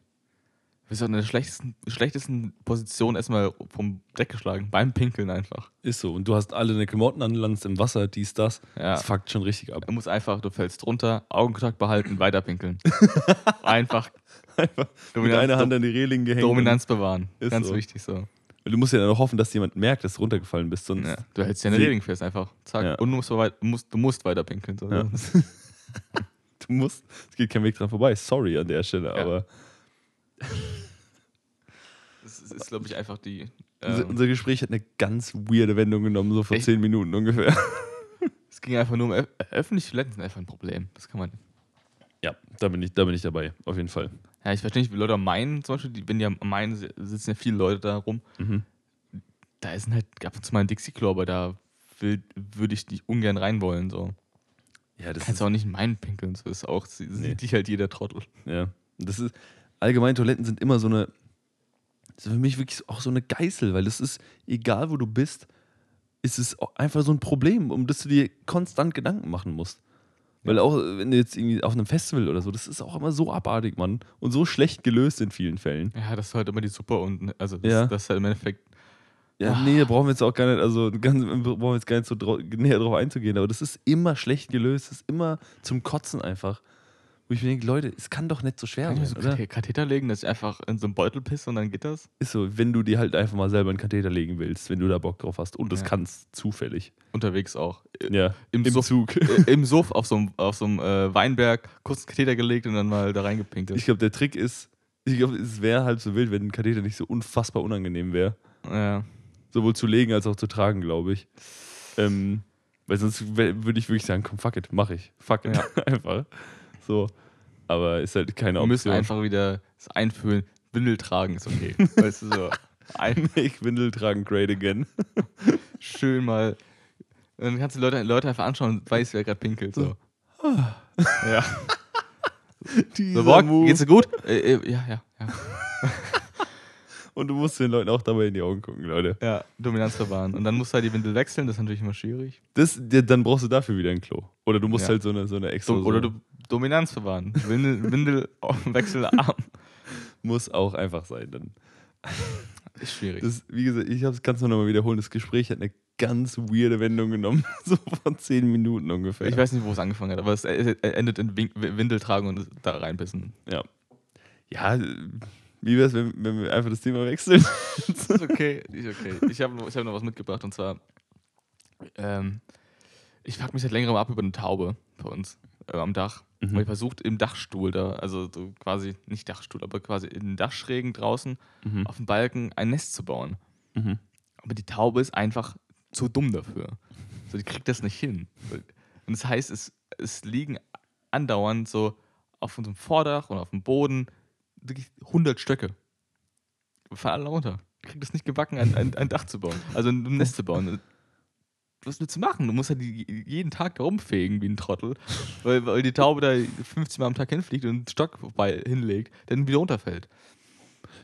Du bist doch in der schlechtesten, schlechtesten Position erstmal vom Deck geschlagen. Beim Pinkeln einfach. Ist so. Und du hast alle deine Klamotten an, landest im Wasser, dies, das. Ja. Das fuckt schon richtig ab. Du musst einfach, du fällst runter, Augenkontakt behalten, weiter pinkeln. [LAUGHS] einfach Einfach mit Dominanz- einer Hand an die Reling gehängt. Dominanz bewahren. Ist Ganz so. wichtig so. Du musst ja dann auch hoffen, dass jemand merkt, dass du runtergefallen bist. Sonst Ja. Du hältst ja eine Reling fest, einfach. Zack. Ja. Und du musst, weit, musst, du musst weiter pinkeln. So. Ja. [LAUGHS] [LAUGHS] [LAUGHS] du musst, es geht kein Weg dran vorbei. Sorry an der Stelle, Ja. aber [LAUGHS] Das ist, ist glaube ich, einfach die. unser, Ähm, unser Gespräch hat eine ganz weirde Wendung genommen, so vor Echt? zehn Minuten ungefähr. [LAUGHS] es ging einfach nur um öffentliche Toiletten sind einfach ein Problem. Das kann man. Ja, da bin ich, da bin ich dabei, auf jeden Fall. Ja, ich verstehe nicht, wie Leute am Main zum Beispiel, die, wenn die am Main si- sitzen ja viele Leute da rum. Mhm. Da ist halt ab und zu mal ein Dixie-Klo, aber da will- würde ich die ungern rein wollen. So. Ja, das Kannst ist, auch nicht in meinen pinkeln. So ist auch, sie- Nee. sieht dich halt jeder Trottel. ja. Das ist, allgemein Toiletten sind immer so eine, das ist für mich wirklich auch so eine Geißel, weil das ist, egal wo du bist, ist es einfach so ein Problem, um das du dir konstant Gedanken machen musst. Weil auch, wenn du jetzt irgendwie auf einem Festival oder so, das ist auch immer so abartig, Mann. Und so schlecht gelöst in vielen Fällen. Ja, das ist halt immer die Suppe unten. Also, das, Ja. das ist halt im Endeffekt. Ja, Ah. nee, da brauchen wir jetzt auch gar nicht, also ganz, brauchen wir jetzt gar nicht so drau näher drauf einzugehen, aber das ist immer schlecht gelöst, das ist immer zum Kotzen einfach. Wo ich mir denke, Leute, es kann doch nicht so schwer Kann sein, so oder? Kathe- Katheter legen, dass ich einfach in so einen Beutel pisse und dann geht das? Ist so, wenn du dir halt einfach mal selber einen Katheter legen willst, wenn du da Bock drauf hast und das Ja. kannst, zufällig. Unterwegs auch. Äh, Ja, Im, im Suff, Zug. äh, Im Suff auf so einem, auf so einem äh, Weinberg kurz einen Katheter gelegt und dann mal da reingepinkelt. Ich glaube, der Trick ist, ich glaube, es wäre halb so wild, wenn ein Katheter nicht so unfassbar unangenehm wäre. ja. Sowohl zu legen als auch zu tragen, glaube ich. Ähm, weil sonst würde ich wirklich sagen, komm, fuck it, mach ich. Fuck it. Ja. [LAUGHS] einfach. So. Aber ist halt keine Wir müssen Option. einfach wieder das einfühlen. Windel tragen ist okay. [LAUGHS] weißt du, so. Ein, [LAUGHS] Make Windel tragen great again. schön mal. Dann kannst du Leute, Leute einfach anschauen und weißt, wer gerade pinkelt. So. ja. Dieser So, Borg, geht's dir gut? Äh, äh, ja, ja, ja. Und du musst den Leuten auch dabei in die Augen gucken, Leute. Ja, Dominanz bewahren. Und dann musst du halt die Windel wechseln, das ist natürlich immer schwierig. Das, dann brauchst du dafür wieder ein Klo. Oder du musst Ja. halt so eine, so eine extra. So, oder du Dominanz bewahren. Windel, [LAUGHS] Windel Wechselarm. muss auch einfach sein. Dann. Ist schwierig. Das, wie gesagt, ich kann es nur nochmal wiederholen. Das Gespräch hat eine ganz weirde Wendung genommen. [LAUGHS] so von zehn Minuten ungefähr. Ich weiß nicht, wo es angefangen hat, aber es äh, endet in Win- Windel tragen und da reinpissen. Ja. Ja, wie wäre es, wenn, wenn wir einfach das Thema wechseln? [LAUGHS] ist okay, ist okay. Ich habe noch, ich hab noch was mitgebracht und zwar, ähm, ich frage mich seit längerem ab über eine Taube bei uns äh, am Dach. Mhm. Weil ich versucht im Dachstuhl da, also so quasi, nicht Dachstuhl, aber quasi in den Dachschrägen draußen Mhm. auf dem Balken ein Nest zu bauen. Mhm. Aber die Taube ist einfach zu dumm dafür. So, die kriegt das nicht hin. Und das heißt, es, es liegen andauernd so auf unserem Vordach und auf dem Boden wirklich 100 Stöcke. Fallen alle runter. Die kriegt es nicht gebacken, ein, ein, ein Dach zu bauen. Also ein Nest zu bauen. Was willst du machen? Du musst halt die, jeden Tag da rumfegen wie ein Trottel, weil, weil die Taube da 50 Mal am Tag hinfliegt und einen Stock vorbei hinlegt, der dann wieder runterfällt.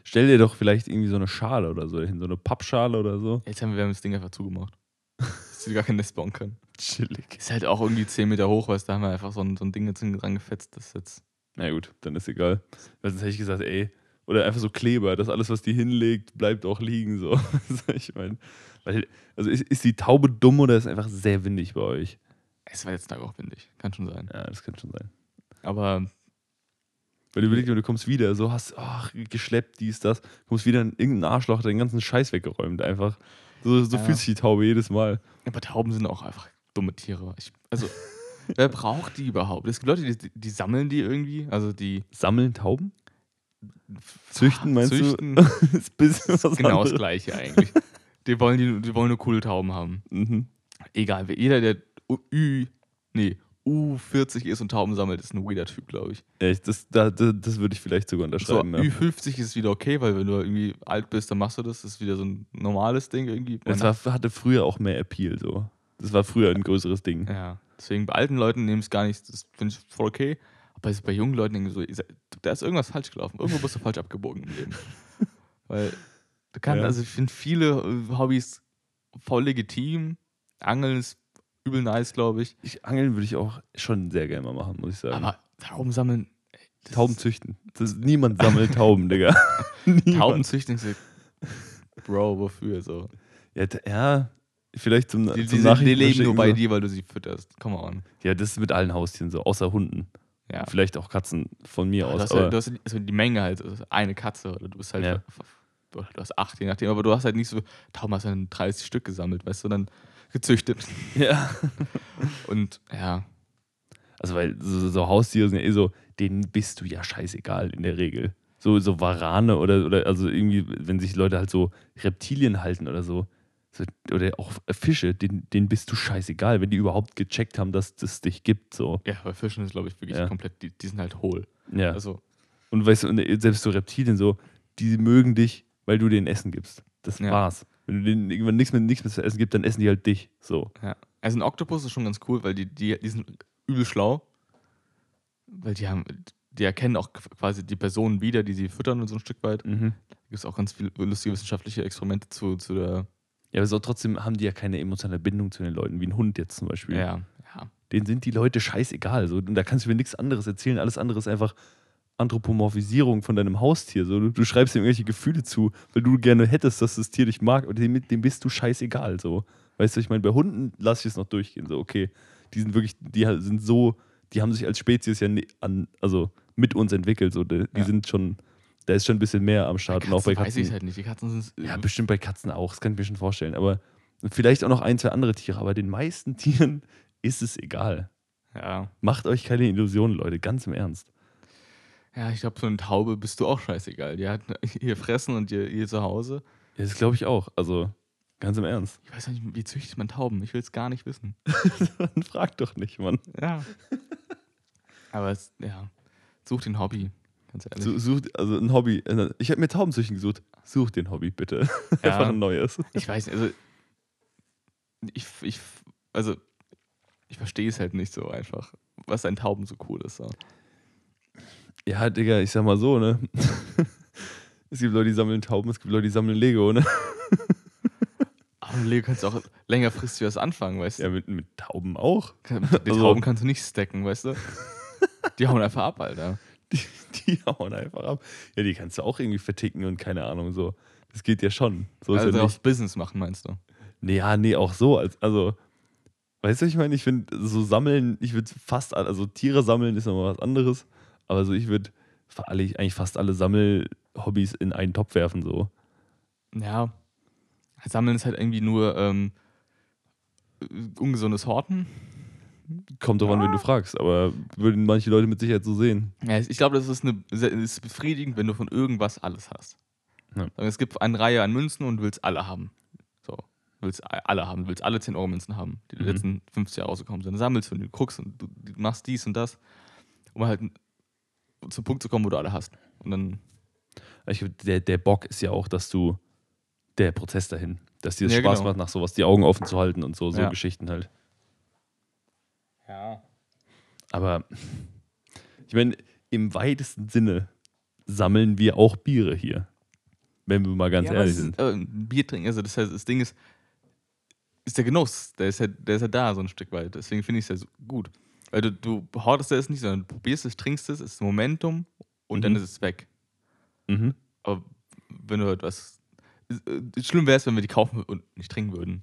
Stell dir doch vielleicht irgendwie so eine Schale oder so hin, so eine Pappschale oder so. Jetzt haben wir, wir haben das Ding einfach zugemacht. [LAUGHS] Dass sie gar kein Nest bauen können. Chillig. Ist halt auch irgendwie 10 Meter hoch, weil da haben wir einfach so ein, so ein Ding jetzt dran gefetzt. Das ist jetzt. Na gut, dann ist egal. Weil sonst hätte ich gesagt, ey, oder einfach so Kleber, dass alles, was die hinlegt, bleibt auch liegen. So. [LAUGHS] ich meine, weil, also ist, ist die Taube dumm oder ist einfach sehr windig bei euch? Es war jetzt Tag auch windig. Kann schon sein. Ja, das kann schon sein. Aber Weil du überlegst, du kommst wieder, so hast, ach, geschleppt, dies, das, kommst wieder in irgendein Arschloch, den ganzen Scheiß weggeräumt, einfach. So, so Ja. fühlt sich die Taube jedes Mal. Aber Tauben sind auch einfach dumme Tiere. Ich, also, [LAUGHS] wer braucht die überhaupt? Es gibt Leute, die, die sammeln die irgendwie. Also die Sammeln Tauben? Züchten, meinst züchten. [LAUGHS] du? ist bisschen Das was ist genau das anderes. Gleiche eigentlich. Die wollen, die, die wollen nur coole Tauben haben. Mhm. Egal, jeder, der Ü, nee, U40 ist und Tauben sammelt, ist ein weirder Typ, glaube ich. Echt, das, da, das, das würde ich vielleicht sogar So, unterschreiben. ja. Ü50 ist wieder okay, weil wenn du irgendwie alt bist, dann machst du das. Das ist wieder so ein normales Ding irgendwie. Es war, hatte früher auch mehr Appeal so. Das war früher ein größeres Ding. ja, deswegen bei alten Leuten nehmen es gar nicht, das finde ich voll okay. Aber bei jungen Leuten denken so, ihr seid- da ist irgendwas falsch gelaufen. Irgendwo bist du falsch abgebogen im Leben. [LAUGHS] Weil du kannst, Ja. also ich finde viele äh, Hobbys voll legitim. Angeln ist übel nice, glaube ich. Ich, Angeln würde ich auch schon sehr gerne mal machen, muss ich sagen. Aber Tauben sammeln. ey, Tauben ist- züchten. Das, niemand sammelt Tauben, [LAUGHS] Digga. Tauben züchten. so, Bro, wofür so? Ja, ja, vielleicht zum, Die, zum die, sind- die leben nur bei so. dir, weil du sie fütterst. Come on. Ja, das ist mit allen Haustieren so, außer Hunden. Ja. Vielleicht auch Katzen von mir du, aus. hast aber ja, du hast also die Menge halt, also eine Katze oder du bist halt, Ja. du hast acht, je nachdem, aber du hast halt nicht so, Tauben hast dann 30 Stück gesammelt, weißt du, dann gezüchtet. [LAUGHS] ja. [LAUGHS] Und ja, Also, weil so, so Haustiere sind ja eh so, denen bist du ja scheißegal in der Regel. So, so Warane oder, oder also irgendwie, wenn sich Leute halt so Reptilien halten oder so oder auch Fische, denen, denen bist du scheißegal, wenn die überhaupt gecheckt haben, dass das dich gibt. So. ja, bei Fischen ist glaube ich wirklich Ja. komplett, die, die sind halt hohl. Ja. Also, Und weißt du, und selbst so Reptilien so, die mögen dich, weil du denen Essen gibst. Das Ja. war's. Wenn du denen irgendwann nichts mehr, nichts mehr zu essen gibst, dann essen die halt dich. So. ja. Also ein Oktopus ist schon ganz cool, weil die, die, die sind übel schlau. Weil die haben, die erkennen auch quasi die Personen wieder, die sie füttern und so ein Stück weit. Mhm. Da gibt es auch ganz viele lustige wissenschaftliche Experimente zu, zu der. Ja, aber so trotzdem haben die ja keine emotionale Bindung zu den Leuten, wie ein Hund jetzt zum Beispiel. Ja, ja. denen sind die Leute scheißegal. So. Und da kannst du mir nichts anderes erzählen. Alles andere ist einfach Anthropomorphisierung von deinem Haustier. So. Du, du schreibst ihm irgendwelche Gefühle zu, weil du gerne hättest, dass das Tier dich mag. Und dem, dem bist du scheißegal. So. Weißt du, ich meine, bei Hunden lasse ich es noch durchgehen. So, okay, die sind wirklich, die sind so, die haben sich als Spezies ja ne- an, also mit uns entwickelt. So. Die, die Ja. sind schon, da ist schon ein bisschen mehr am Start. Bei und auch bei Katzen weiß ich halt nicht. Die Katzen sind. Ja, bestimmt bei Katzen auch, das kann ich mir schon vorstellen. Aber vielleicht auch noch ein, zwei andere Tiere. Aber den meisten [LAUGHS] Tieren ist es egal. ja. Macht euch keine Illusionen, Leute, ganz im Ernst. Ja, ich glaube, so eine Taube bist du auch scheißegal. Die hat [LAUGHS] ihr Fressen und ihr, ihr Zuhause. Ja, das glaube ich auch. Also, ganz im Ernst. Ich weiß nicht, wie züchtet man Tauben? Ich will es gar nicht wissen. [LAUGHS] Dann frag doch nicht, Mann. Ja. Aber es, ja, such den Hobby, ganz ehrlich. Su- Such, also ein Hobby. äh, Ich habe mir Taubenzüchten gesucht. Such den Hobby, bitte. [LAUGHS] Einfach ja, ein neues. ich weiß nicht, also ich, ich, also ich verstehe es halt nicht so einfach, was an Tauben so cool ist. So. Ja, Digga, ich sag mal so, ne? [LAUGHS] Es gibt Leute, die sammeln Tauben, es gibt Leute, die sammeln Lego, ne? [LAUGHS] Aber mit Lego kannst du auch längerfristig was anfangen, weißt du? Ja, mit, mit Tauben auch. Die also- Tauben kannst du nicht stacken, weißt du? Die hauen einfach ab, Alter. Die, die hauen einfach ab. Ja, die kannst du auch irgendwie verticken und keine Ahnung, so. Das geht ja schon. So ist Also ja aufs nicht. Business machen, meinst du? Nee, ja, nee, auch so. Als, also, weißt du, ich meine, ich finde, so sammeln, ich würde fast, also Tiere sammeln ist nochmal was anderes. Aber so, ich würde eigentlich fast alle Sammelhobbys in einen Topf werfen, so. Ja. Sammeln ist halt irgendwie nur ähm, äh, ungesundes Horten. Kommt drauf an, wenn du fragst, aber würden manche Leute mit Sicherheit so sehen. Ja, ich glaube, das ist, eine, ist befriedigend, wenn du von irgendwas alles hast. Ja. Es gibt eine Reihe an Münzen und du willst alle haben. So. Du willst alle haben. Du willst alle 10-Euro-Münzen haben, die die Mhm. letzten 50 Jahre rausgekommen sind. Dann sammelst du und du guckst und du, machst dies und das, um halt zum Punkt zu kommen, wo du alle hast. Und dann, Ich, der, der Bock ist ja auch, dass du der Prozess dahin, dass dir das Ja, Spaß genau. macht, nach sowas die Augen offen zu halten und so, so Ja. Geschichten halt. Ja. Aber ich meine, im weitesten Sinne sammeln wir auch Biere hier. Wenn wir mal ganz ja, ehrlich sind. ist, äh, Bier trinken, also das, heißt, das Ding ist, ist der Genuss, der ist, ja, der ist ja da so ein Stück weit. Deswegen finde ich es ja so gut. Weil du, du hortest es nicht, sondern du probierst es, trinkst es, es ist Momentum und dann Mhm. ist es weg. Mhm. Aber wenn du etwas. äh, Schlimm wäre es, wenn wir die kaufen und nicht trinken würden.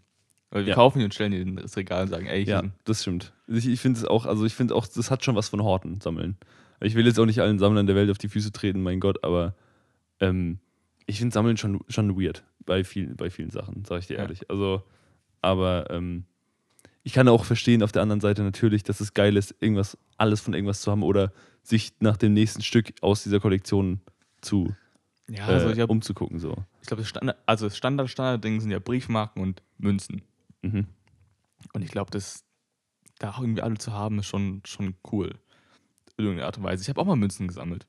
Weil wir Ja. kaufen die und stellen die in das Regal und sagen, ey, hier Ja, das stimmt. Ich, ich finde es auch, also ich finde auch, das hat schon was von Horten, sammeln. Ich will jetzt auch nicht allen Sammlern der Welt auf die Füße treten, mein Gott, aber ähm, ich finde Sammeln schon, schon weird bei vielen, bei vielen Sachen, sage ich dir Ja. ehrlich. Also, aber ähm, ich kann auch verstehen auf der anderen Seite natürlich, dass es geil ist, irgendwas, alles von irgendwas zu haben oder sich nach dem nächsten Stück aus dieser Kollektion zu ja also äh, ich, hab- umzugucken. So. ich glaube, das Standard, also das Standard-Standard-Ding sind ja Briefmarken und Münzen. Mhm. Und ich glaube, das, da auch irgendwie alle zu haben, ist schon, schon cool. In irgendeiner Art und Weise. Ich habe auch mal Münzen gesammelt.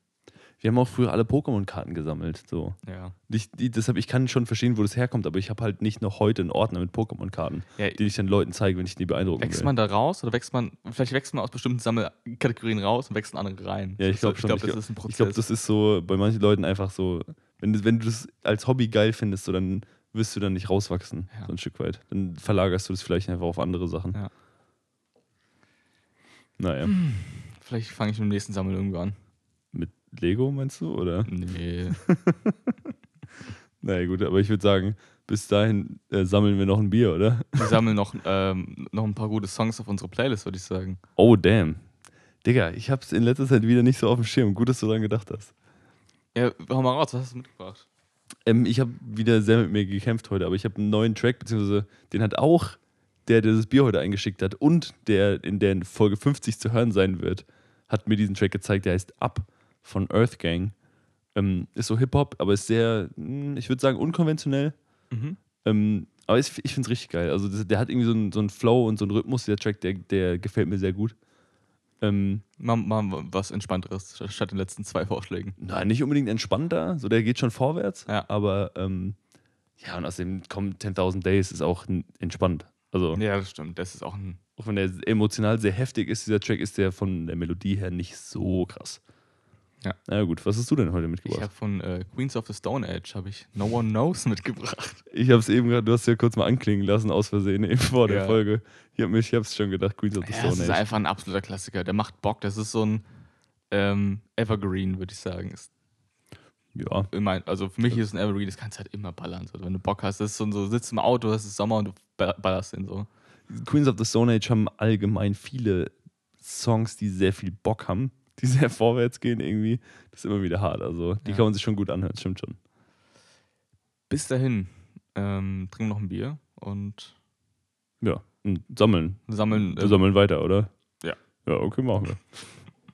Wir haben auch früher alle Pokémon-Karten gesammelt. So. Ja. Ich, die, deshalb, ich kann schon verstehen, wo das herkommt, aber ich habe halt nicht noch heute einen Ordner mit Pokémon-Karten, ja die ich dann Leuten zeige, wenn ich die beeindrucken wächst will. man da raus oder wächst man, vielleicht wächst man aus bestimmten Sammelkategorien raus und wächst in andere rein. Ja, ich glaube schon. Ich glaube, das glaub- ist ein Prozess. Ich glaube, das ist so bei manchen Leuten einfach so, wenn, du- wenn du das als Hobby geil findest, so, dann wirst du dann nicht rauswachsen, Ja. so ein Stück weit. Dann verlagerst du das vielleicht einfach auf andere Sachen. Ja. Naja, vielleicht fange ich mit dem nächsten Sammeln irgendwo an. mit Lego meinst du? Oder? Nee. [LAUGHS] Naja, gut, aber ich würde sagen, bis dahin äh, sammeln wir noch ein Bier, oder? [LAUGHS] Wir sammeln noch, ähm, noch ein paar gute Songs auf unsere Playlist, würde ich sagen. Oh, damn. Digga, ich hab's in letzter Zeit wieder nicht so auf dem Schirm. Gut, dass du daran gedacht hast. Ja, hau mal raus, was hast du mitgebracht? Ähm, ich habe wieder sehr mit mir gekämpft heute, aber ich habe einen neuen Track, beziehungsweise den hat auch der, der das Bier heute eingeschickt hat und der in der Folge 50 zu hören sein wird, hat mir diesen Track gezeigt, der heißt Up von Earth Gang. Ähm, ist so Hip-Hop, aber ist sehr, mh, ich würde sagen, unkonventionell. Mhm. Ähm, aber ich, ich finde es richtig geil. Also das, der hat irgendwie so einen, so einen Flow und so einen Rhythmus, der Track, der, der gefällt mir sehr gut. Ähm, Mal, mal was Entspannteres statt den letzten zwei Vorschlägen. Nein, nicht unbedingt entspannter, so der geht schon vorwärts, Ja. aber ähm, ja, und außerdem kommt 10.000 Days ist auch entspannt. Also, Ja, das stimmt. Das ist auch ein. auch wenn der emotional sehr heftig ist, dieser Track, ist der von der Melodie her nicht so krass. Ja. Na gut, was hast du denn heute Ich mitgebracht? habe von äh, Queens of the Stone Age habe ich No One Knows [LAUGHS] mitgebracht. Ich habe es eben gerade, du hast ja kurz mal anklingen lassen, aus Versehen, eben vor der Ja. Folge. Ich habe ich hab's schon gedacht, Queens of the Ja, Stone das ist Age. einfach ein absoluter Klassiker. Der macht Bock. Das ist so ein ähm, Evergreen, würde ich sagen. Ist Ja, immer, also für mich ist es ein Evergreen, das kannst du halt immer ballern. So, wenn du Bock hast, das ist so, so sitzt im Auto, es ist Sommer und du ba- ballerst den so. Queens of the Stone Age haben allgemein viele Songs, die sehr viel Bock haben, die sehr vorwärts gehen irgendwie. Das ist immer wieder hart. Also, die Ja. kann man sich schon gut anhören, stimmt schon. Bis dahin ähm, trinken wir noch ein Bier und Ja, und sammeln. sammeln. Äh, sammeln weiter, oder? Ja. Ja, okay, machen wir. [LAUGHS]